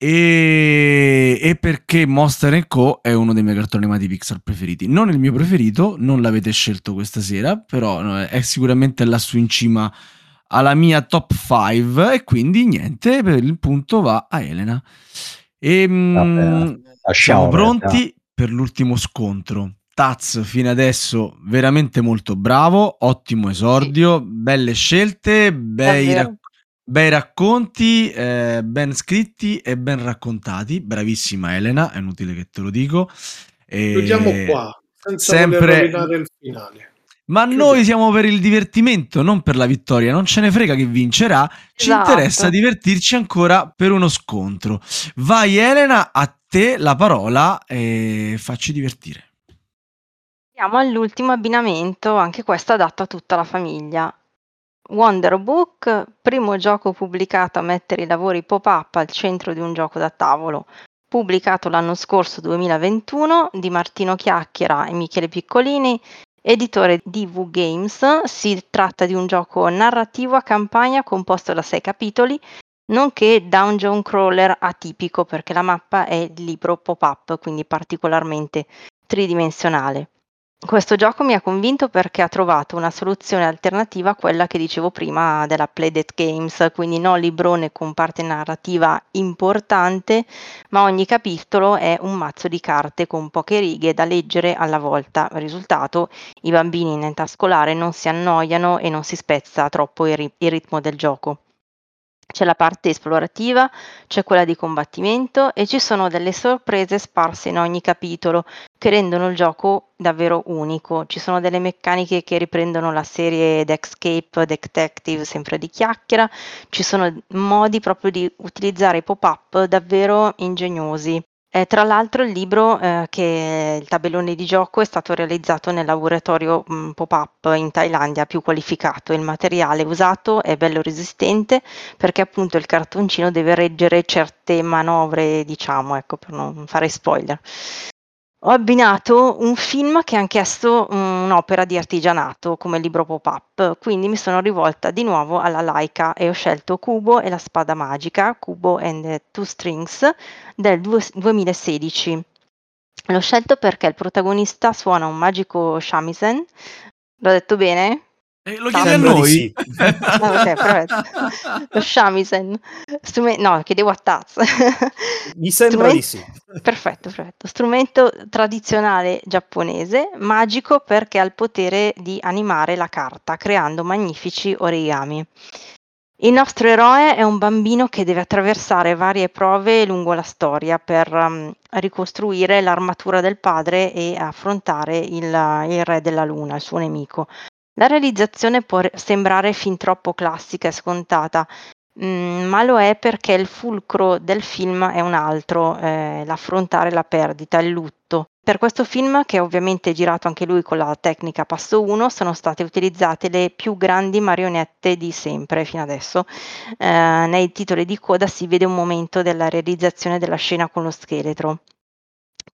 E, e, perché Monster Co è uno dei miei cartoni animati Pixar preferiti. Non il mio preferito, non l'avete scelto questa sera, però è sicuramente lassù in cima alla mia top 5 e quindi niente, per il punto va a Elena. E, Vabbè, siamo pronti no. per l'ultimo scontro. Taz fino adesso veramente molto bravo, ottimo esordio, belle scelte, bei, rac- bei racconti, eh, ben scritti e ben raccontati. Bravissima Elena, è inutile che te lo dico. E... Chiudiamo qua, senza sempre... il finale. Ma Chiudiamo. noi siamo per il divertimento, non per la vittoria. Non ce ne frega chi vincerà. Ci esatto. interessa divertirci ancora per uno scontro. Vai Elena, a te la parola e facci divertire. Siamo all'ultimo abbinamento, anche questo adatto a tutta la famiglia. Wonder Book, primo gioco pubblicato a mettere i lavori pop-up al centro di un gioco da tavolo, pubblicato l'anno scorso 2021 di Martino Chiacchiera e Michele Piccolini, editore di V Games. Si tratta di un gioco narrativo a campagna composto da sei capitoli, nonché dungeon crawler atipico perché la mappa è libro pop-up, quindi particolarmente tridimensionale. Questo gioco mi ha convinto perché ha trovato una soluzione alternativa a quella che dicevo prima della Playdead Games, quindi non librone con parte narrativa importante, ma ogni capitolo è un mazzo di carte con poche righe da leggere alla volta. Risultato, i bambini in età scolare non si annoiano e non si spezza troppo il, ri- il ritmo del gioco. C'è la parte esplorativa, c'è quella di combattimento e ci sono delle sorprese sparse in ogni capitolo che rendono il gioco davvero unico. Ci sono delle meccaniche che riprendono la serie Dexcape Detective sempre di chiacchiera, ci sono modi proprio di utilizzare i pop-up davvero ingegnosi. Eh, tra l'altro il libro, eh, che il tabellone di gioco, è stato realizzato nel laboratorio mh, mm, pop-up in Thailandia più qualificato. Il materiale usato è bello resistente perché appunto il cartoncino deve reggere certe manovre, diciamo, ecco, per non fare spoiler. Ho abbinato un film che è anch'esso un'opera di artigianato come libro pop-up, quindi mi sono rivolta di nuovo alla Laika e ho scelto Kubo e la spada magica, Kubo and the Two Strings, del 2016. L'ho scelto perché il protagonista suona un magico shamisen. L'ho detto bene? Eh, lo chiedi a noi? Sì. ah, ok, perfetto. Lo shamisen. Strume- no, chiedevo a Taz. Mi sembra Strument- di sì. Perfetto, perfetto. Strumento tradizionale giapponese, magico perché ha il potere di animare la carta, creando magnifici origami. Il nostro eroe è un bambino che deve attraversare varie prove lungo la storia per um, ricostruire l'armatura del padre e affrontare il, il re della luna, il suo nemico. La realizzazione può sembrare fin troppo classica e scontata, mhmm, ma lo è perché il fulcro del film è un altro, ehm, l'affrontare la perdita, il lutto. Per questo film, che ovviamente è girato anche lui con la tecnica passo 1, sono state utilizzate le più grandi marionette di sempre fino adesso. Ehm, nei titoli di coda si vede un momento della realizzazione della scena con lo scheletro.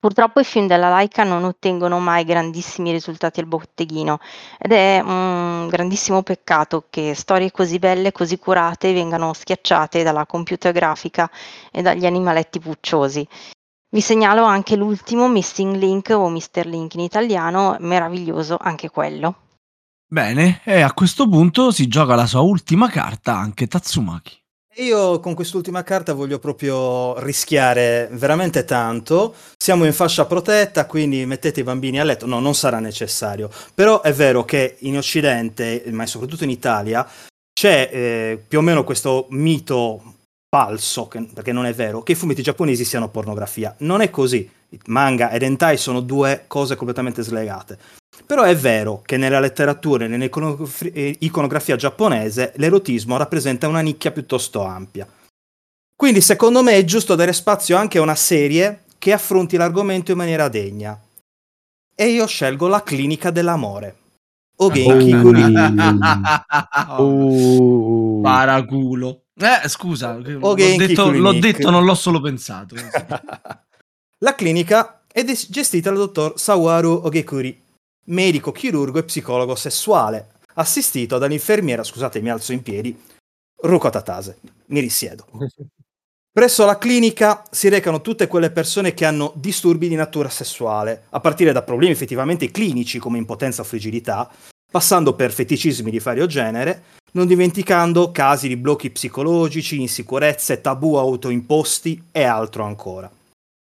Purtroppo i film della Laika non ottengono mai grandissimi risultati al botteghino ed è un grandissimo peccato che storie così belle, così curate vengano schiacciate dalla computer grafica e dagli animaletti pucciosi. Vi segnalo anche l'ultimo Missing Link o Mr. Link in italiano, meraviglioso anche quello. Bene, e a questo punto si gioca la sua ultima carta anche Tatsumaki. Io con quest'ultima carta voglio proprio rischiare veramente tanto. Siamo in fascia protetta, quindi mettete i bambini a letto. No, non sarà necessario. Però è vero che in Occidente, ma soprattutto in Italia, c'è eh, più o meno questo mito falso, che, perché non è vero, che i fumetti giapponesi siano pornografia. Non è così. Manga ed hentai sono due cose completamente slegate. Però è vero che nella letteratura e nell'iconografia giapponese l'erotismo rappresenta una nicchia piuttosto ampia. Quindi secondo me è giusto dare spazio anche a una serie che affronti l'argomento in maniera degna. E io scelgo la clinica dell'amore. O Genki oh. Paraculo. Eh, scusa, l'ho detto, l'ho detto, non l'ho solo pensato. la clinica è gestita dal dottor Sawaru Ogekuri, medico, chirurgo e psicologo sessuale, assistito dall'infermiera, scusate mi alzo in piedi, Ruko Tatase. Mi risiedo. Presso la clinica si recano tutte quelle persone che hanno disturbi di natura sessuale, a partire da problemi effettivamente clinici come impotenza o frigidità, passando per feticismi di vario genere, non dimenticando casi di blocchi psicologici, insicurezze, tabù autoimposti e altro ancora.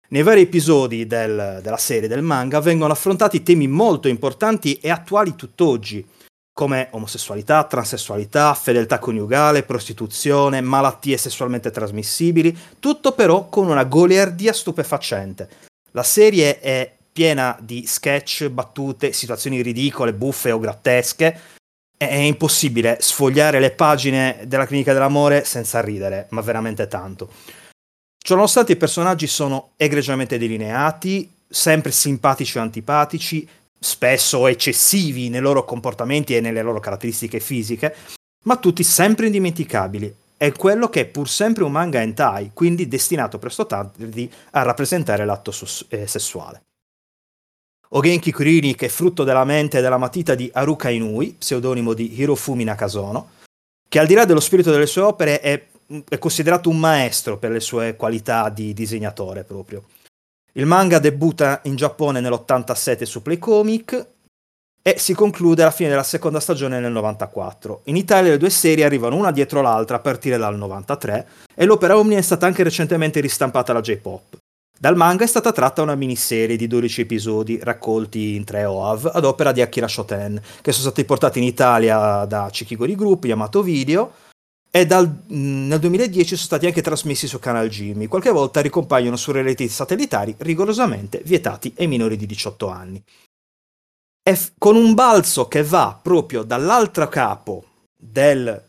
Nei vari episodi del, della serie del manga vengono affrontati temi molto importanti e attuali tutt'oggi, come omosessualità, transessualità, fedeltà coniugale, prostituzione, malattie sessualmente trasmissibili, tutto però con una goliardia stupefacente. La serie è piena di sketch, battute, situazioni ridicole, buffe o grottesche. È impossibile sfogliare le pagine della clinica dell'amore senza ridere, ma veramente tanto. Ciononostante i personaggi sono egregiamente delineati, sempre simpatici o antipatici, spesso eccessivi nei loro comportamenti e nelle loro caratteristiche fisiche, ma tutti sempre indimenticabili. È quello che è pur sempre un manga hentai, quindi destinato presto tardi a rappresentare l'atto sus- eh, sessuale. Ogenki Kurini, che è frutto della mente e della matita di Haruka Inui, pseudonimo di Hirofumi Nakasono, che al di là dello spirito delle sue opere è, è considerato un maestro per le sue qualità di disegnatore proprio. Il manga debutta in Giappone nell'87 su Playcomic e si conclude alla fine della seconda stagione nel 94. In Italia le due serie arrivano una dietro l'altra a partire dal 93 e l'opera Omni è stata anche recentemente ristampata alla J-Pop. Dal manga è stata tratta una miniserie di 12 episodi raccolti in tre OAV ad opera di Akira Shoten, che sono stati portati in Italia da Chikigori Group, Yamato Video, e dal, nel 2010 sono stati anche trasmessi su Canal Jimmy. Qualche volta ricompaiono su reality satellitari rigorosamente vietati ai minori di 18 anni. E f- con un balzo che va proprio dall'altro capo del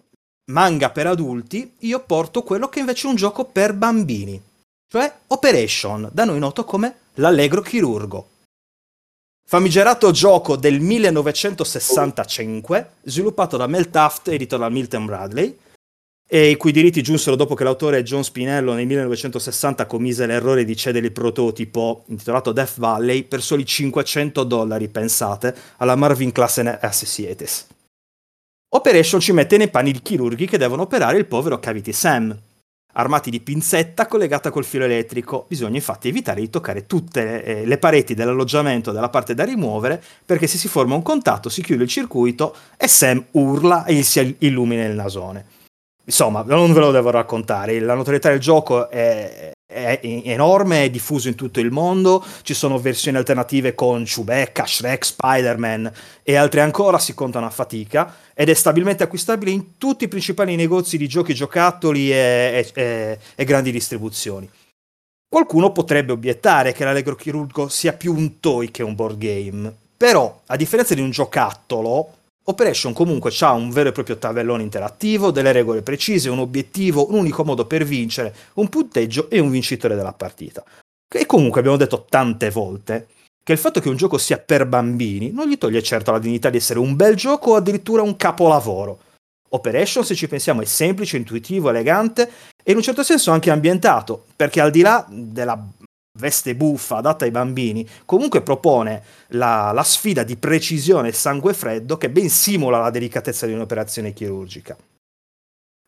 manga per adulti, io porto quello che invece è un gioco per bambini cioè Operation, da noi noto come l'Allegro Chirurgo. Famigerato gioco del 1965, sviluppato da Mel Taft, edito da Milton Bradley, e i cui diritti giunsero dopo che l'autore John Spinello nel 1960 commise l'errore di cedere il prototipo intitolato Death Valley per soli 500 dollari, pensate, alla Marvin Classen Associates. Operation ci mette nei panni di chirurghi che devono operare il povero Cavity Sam, armati di pinzetta collegata col filo elettrico. Bisogna infatti evitare di toccare tutte eh, le pareti dell'alloggiamento della parte da rimuovere perché se si forma un contatto si chiude il circuito e Sam urla e gli si illumina il nasone. Insomma, non ve lo devo raccontare, la notorietà del gioco è, è enorme, è diffuso in tutto il mondo, ci sono versioni alternative con Chewbacca, Shrek, Spider-Man e altre ancora si contano a fatica ed è stabilmente acquistabile in tutti i principali negozi di giochi giocattoli e, e, e grandi distribuzioni. Qualcuno potrebbe obiettare che l'Allegro Chirurgo sia più un toy che un board game, però a differenza di un giocattolo, Operation comunque ha un vero e proprio tabellone interattivo, delle regole precise, un obiettivo, un unico modo per vincere, un punteggio e un vincitore della partita. E comunque abbiamo detto tante volte che il fatto che un gioco sia per bambini non gli toglie certo la dignità di essere un bel gioco o addirittura un capolavoro. Operation, se ci pensiamo, è semplice, intuitivo, elegante e in un certo senso anche ambientato, perché al di là della veste buffa adatta ai bambini, comunque propone la, la, sfida di precisione e sangue freddo che ben simula la delicatezza di un'operazione chirurgica.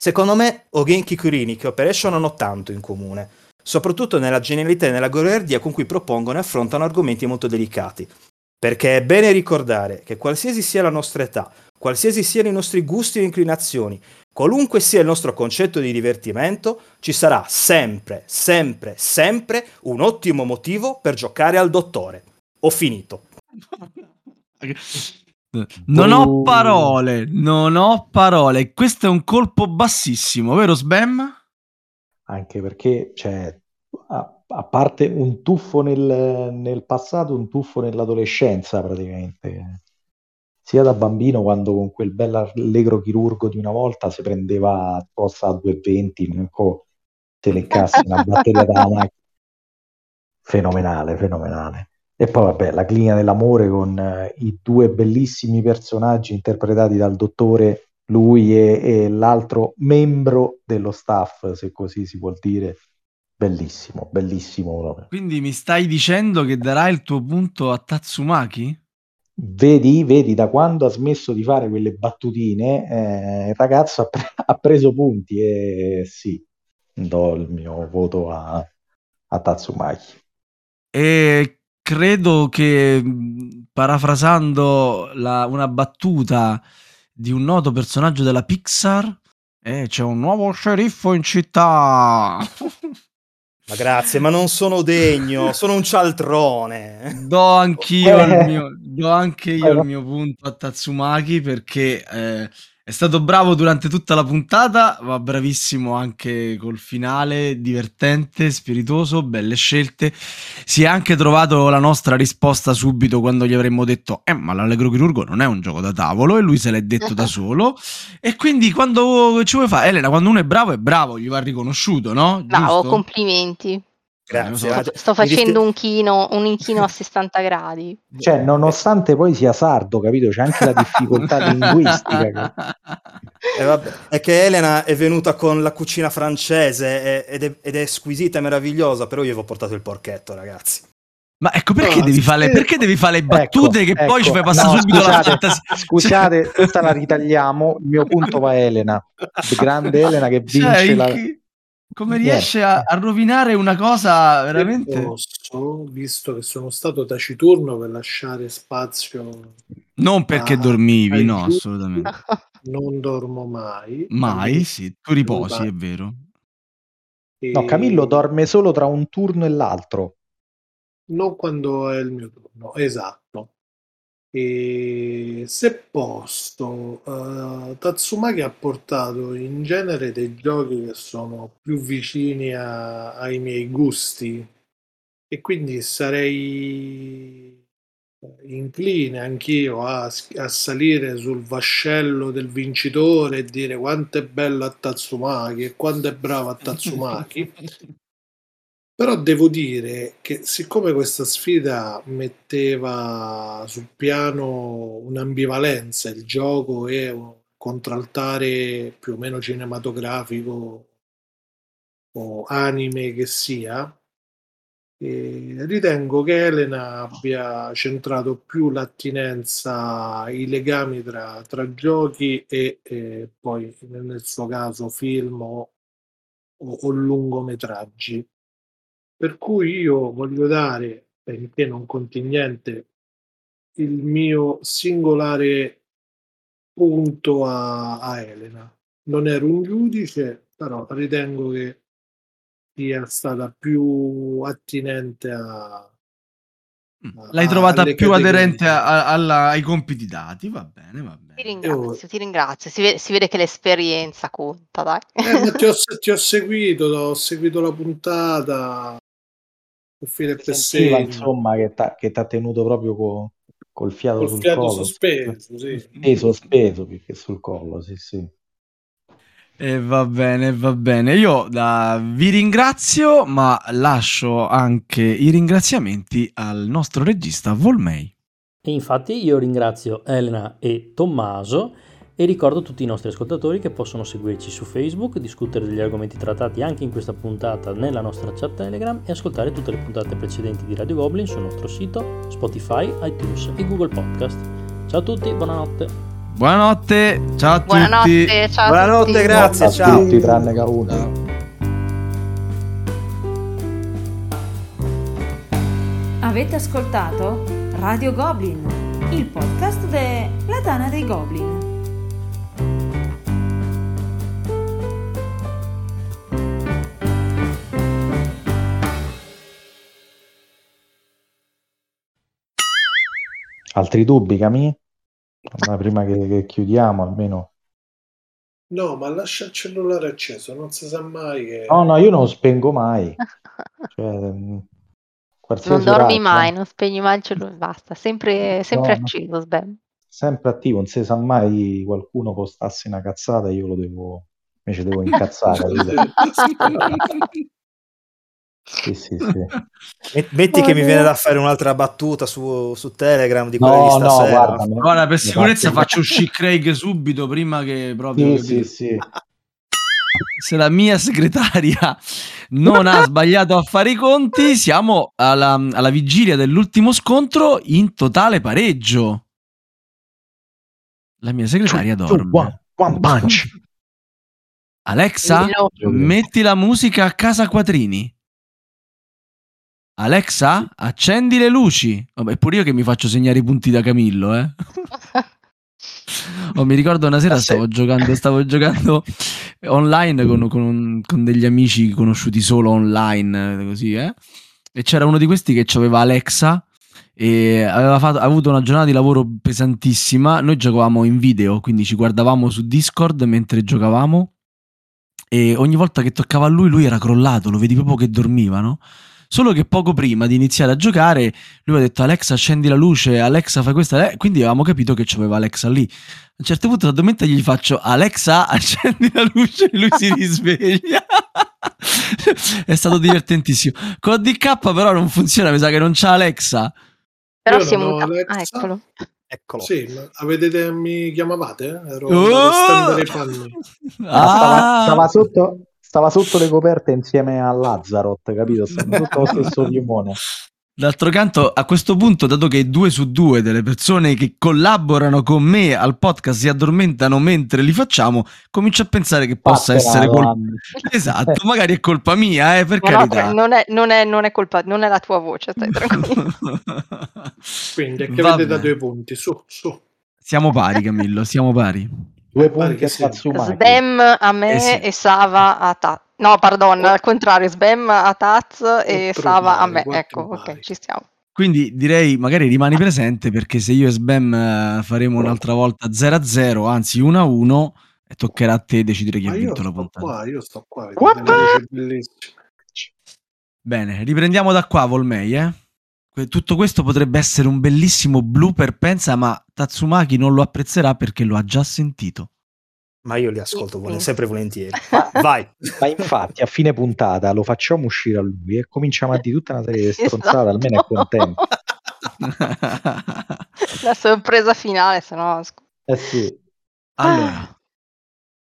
Secondo me, Ogenki Kurini e Operation hanno tanto in comune, soprattutto nella genialità e nella goliardia con cui propongono e affrontano argomenti molto delicati. Perché è bene ricordare che qualsiasi sia la nostra età, qualsiasi siano i nostri gusti e inclinazioni, qualunque sia il nostro concetto di divertimento, ci sarà sempre, sempre, sempre un ottimo motivo per giocare al dottore. Ho finito. Non ho parole, non ho parole. Questo è un colpo bassissimo, vero Sbam? Anche perché, cioè, a, a parte un tuffo nel, nel passato, un tuffo nell'adolescenza praticamente sia da bambino quando con quel bel allegro chirurgo di una volta si prendeva posta a 2,20 manco se le casse una batteria da macchina fenomenale fenomenale e poi vabbè la clinica dell'amore con eh, i due bellissimi personaggi interpretati dal dottore lui e, e l'altro membro dello staff se così si vuol dire bellissimo bellissimo proprio. quindi mi stai dicendo che darai il tuo punto a Tatsumaki? Vedi, vedi, da quando ha smesso di fare quelle battutine, eh, il ragazzo ha, pre- ha, preso punti e sì, do il mio voto a, a Tatsumaki. E credo che, parafrasando la, una battuta di un noto personaggio della Pixar, eh, c'è un nuovo sceriffo in città. Ma grazie, ma non sono degno, sono un cialtrone. Do anch'io il mio, do anche io il mio punto a Tatsumaki perché eh, è stato bravo durante tutta la puntata, ma bravissimo anche col finale, divertente, spiritoso, belle scelte. Si è anche trovato la nostra risposta subito quando gli avremmo detto "Eh, ma l'Allegro Chirurgo non è un gioco da tavolo" e lui se l'è detto da solo. E quindi quando ci vuoi fare Elena, quando uno è bravo è bravo, gli va riconosciuto, no? Bravo, complimenti. Grazie. Sto, sto facendo un chino, un inchino a 60 gradi. Cioè, nonostante poi sia sardo, capito? C'è anche la difficoltà linguistica. che- Eh, vabbè, È che Elena è venuta con la cucina francese ed è, ed è squisita e meravigliosa, però io vi ho portato il porchetto, ragazzi. Ma ecco perché No, devi fare le, perché devi fare le battute Ecco, che poi ecco. ci fai passare No, subito la scusate, fantasia? Scusate, questa la ritagliamo. Il mio punto va a Elena. Grande Elena che vince Cioè, la... chi- come riesce a, a rovinare una cosa veramente... Posso, visto che sono stato taciturno per lasciare spazio, Non perché Ah, dormivi, no, giusti, assolutamente. non dormo mai. Mai, sì, tu riposi, è vero. E No, Camillo dorme solo tra un turno e l'altro. Non quando è il mio turno, esatto. E se posto, eh, Tatsumaki ha portato in genere dei giochi che sono più vicini a- ai miei gusti e quindi sarei incline anch'io a, a salire sul vascello del vincitore e dire quanto è bello a Tatsumaki e quanto è bravo a Tatsumaki. Però devo dire che siccome questa sfida metteva sul piano un'ambivalenza, il gioco è un contraltare più o meno cinematografico o anime che sia, e ritengo che Elena abbia centrato più l'attinenza, i legami tra, tra giochi e, eh, poi nel suo caso film o- o lungometraggi. Per cui io voglio dare, benché non conti niente, il mio singolare punto a, a Elena. Non ero un giudice, però ritengo che sia stata più attinente a... L'hai a- trovata più categorie. aderente a- a- alla- ai compiti dati, va bene, va Ti bene. ringrazio, ti ringrazio. Si vede, si vede che l'esperienza conta, dai. Eh, ti ho, ti ho seguito, ho seguito la puntata. E Sentiva, segno, insomma, che t'ha che t'ha tenuto proprio co- col fiato col sul fiato collo. sospeso, sì. Sì, sospeso più che sul collo, sì, sì. E va bene, va bene. Io da- vi ringrazio, ma lascio anche i ringraziamenti al nostro regista Volmei. E infatti io ringrazio Elena e Tommaso e ricordo a tutti i nostri ascoltatori che possono seguirci su Facebook, discutere degli argomenti trattati anche in questa puntata nella nostra chat Telegram e ascoltare tutte le puntate precedenti di Radio Goblin sul nostro sito, Spotify, iTunes e Google Podcast. Ciao a tutti, buonanotte. Buonanotte, ciao a tutti. Buonanotte, ciao a Buonanotte, tutti. grazie, a ciao. tutti tranne che a uno. Avete ascoltato Radio Goblin, il podcast della Tana dei Goblin. Altri dubbi, Camì? Ma prima che, che chiudiamo, almeno. No, ma lascia il cellulare acceso, non si sa mai che... No, no, io non lo spengo mai. Cioè, mh, Non dormi mai, non spegni mai il cellulare, basta, sempre, sempre No, acceso, Sbam. sempre attivo, non si sa mai qualcuno postasse una cazzata io lo devo, invece devo incazzare. Sì, sì, sì. Met- Metti che mi viene da fare un'altra battuta su, su Telegram di quelle No, di no, stasera. guarda, me- Guarda, per sicurezza faccio- faccio uscire Craig subito prima che proprio... Sì, sì, sì. Se la mia segretaria non ha sbagliato a fare i conti, siamo alla, alla vigilia dell'ultimo scontro in totale pareggio. La mia segretaria dorme. one, one punch. Alexa, metti la musica a casa quattrini. Alexa, accendi le luci. Vabbè, pure io che mi faccio segnare i punti da Camillo, eh. Oh, mi ricordo una sera stavo giocando, stavo giocando online con, con- con degli amici conosciuti solo online, così, eh. E c'era uno di questi che aveva Alexa e aveva fatto- avuto una giornata di lavoro pesantissima. Noi giocavamo in video, quindi ci guardavamo su Discord mentre giocavamo. E ogni volta che toccava a lui, lui era crollato, lo vedi proprio che dormiva, no? Solo che poco prima di iniziare a giocare, lui ha detto Alexa accendi la luce, Alexa fai questa, eh, quindi avevamo capito che c'aveva Alexa lì. A un certo punto la domenica gli faccio Alexa accendi la luce e lui si risveglia. È stato divertentissimo. Con DK però non funziona, mi sa che non c'ha Alexa. Però Io si è non ho mutato. Ah, Alexa. eccolo. Eccolo. Sì, ma avete, mi chiamavate? Ero Oh! andato a stendere i panni. Stava, Ah! stava sotto, stava sotto le coperte insieme a Lazzaroth, capito? Stanno tutto lo stesso piumone. D'altro canto, a questo punto, dato che due su due delle persone che collaborano con me al podcast si addormentano mentre li facciamo, comincio a pensare che possa Vattene, essere colpa. Giovanni. Esatto, magari è colpa mia, eh, per No, no, carità. tra- non, è, non, è, non è colpa, non è la tua voce, stai tranquillo. Quindi è che Vabbè. avete da due punti. Su, su. Siamo pari, Camillo, siamo pari. Due punti che a. Tatsumaki. Sbam a me Eh sì. e Sava a Taz. No, pardon, al contrario, Sbam a Taz e Quattro Sava a pari, me. Ecco, ok, pari. ci stiamo. Quindi direi magari rimani presente perché se io e Sbam eh, faremo un'altra volta 0-0, anzi 1-1, e toccherà a te decidere chi ha vinto la puntata. qua, io sto qua. Bene, riprendiamo da qua, Volmei, eh? Que- Tutto questo potrebbe essere un bellissimo blooper, pensa, ma Tatsumaki non lo apprezzerà perché lo ha già sentito. Ma io li ascolto Sì. sempre volentieri. Ma, Vai. ma infatti a fine puntata lo facciamo uscire a lui e cominciamo a dire tutta una serie di stronzate, Esatto. almeno è contento. La sorpresa finale, se no... Eh sì. allora,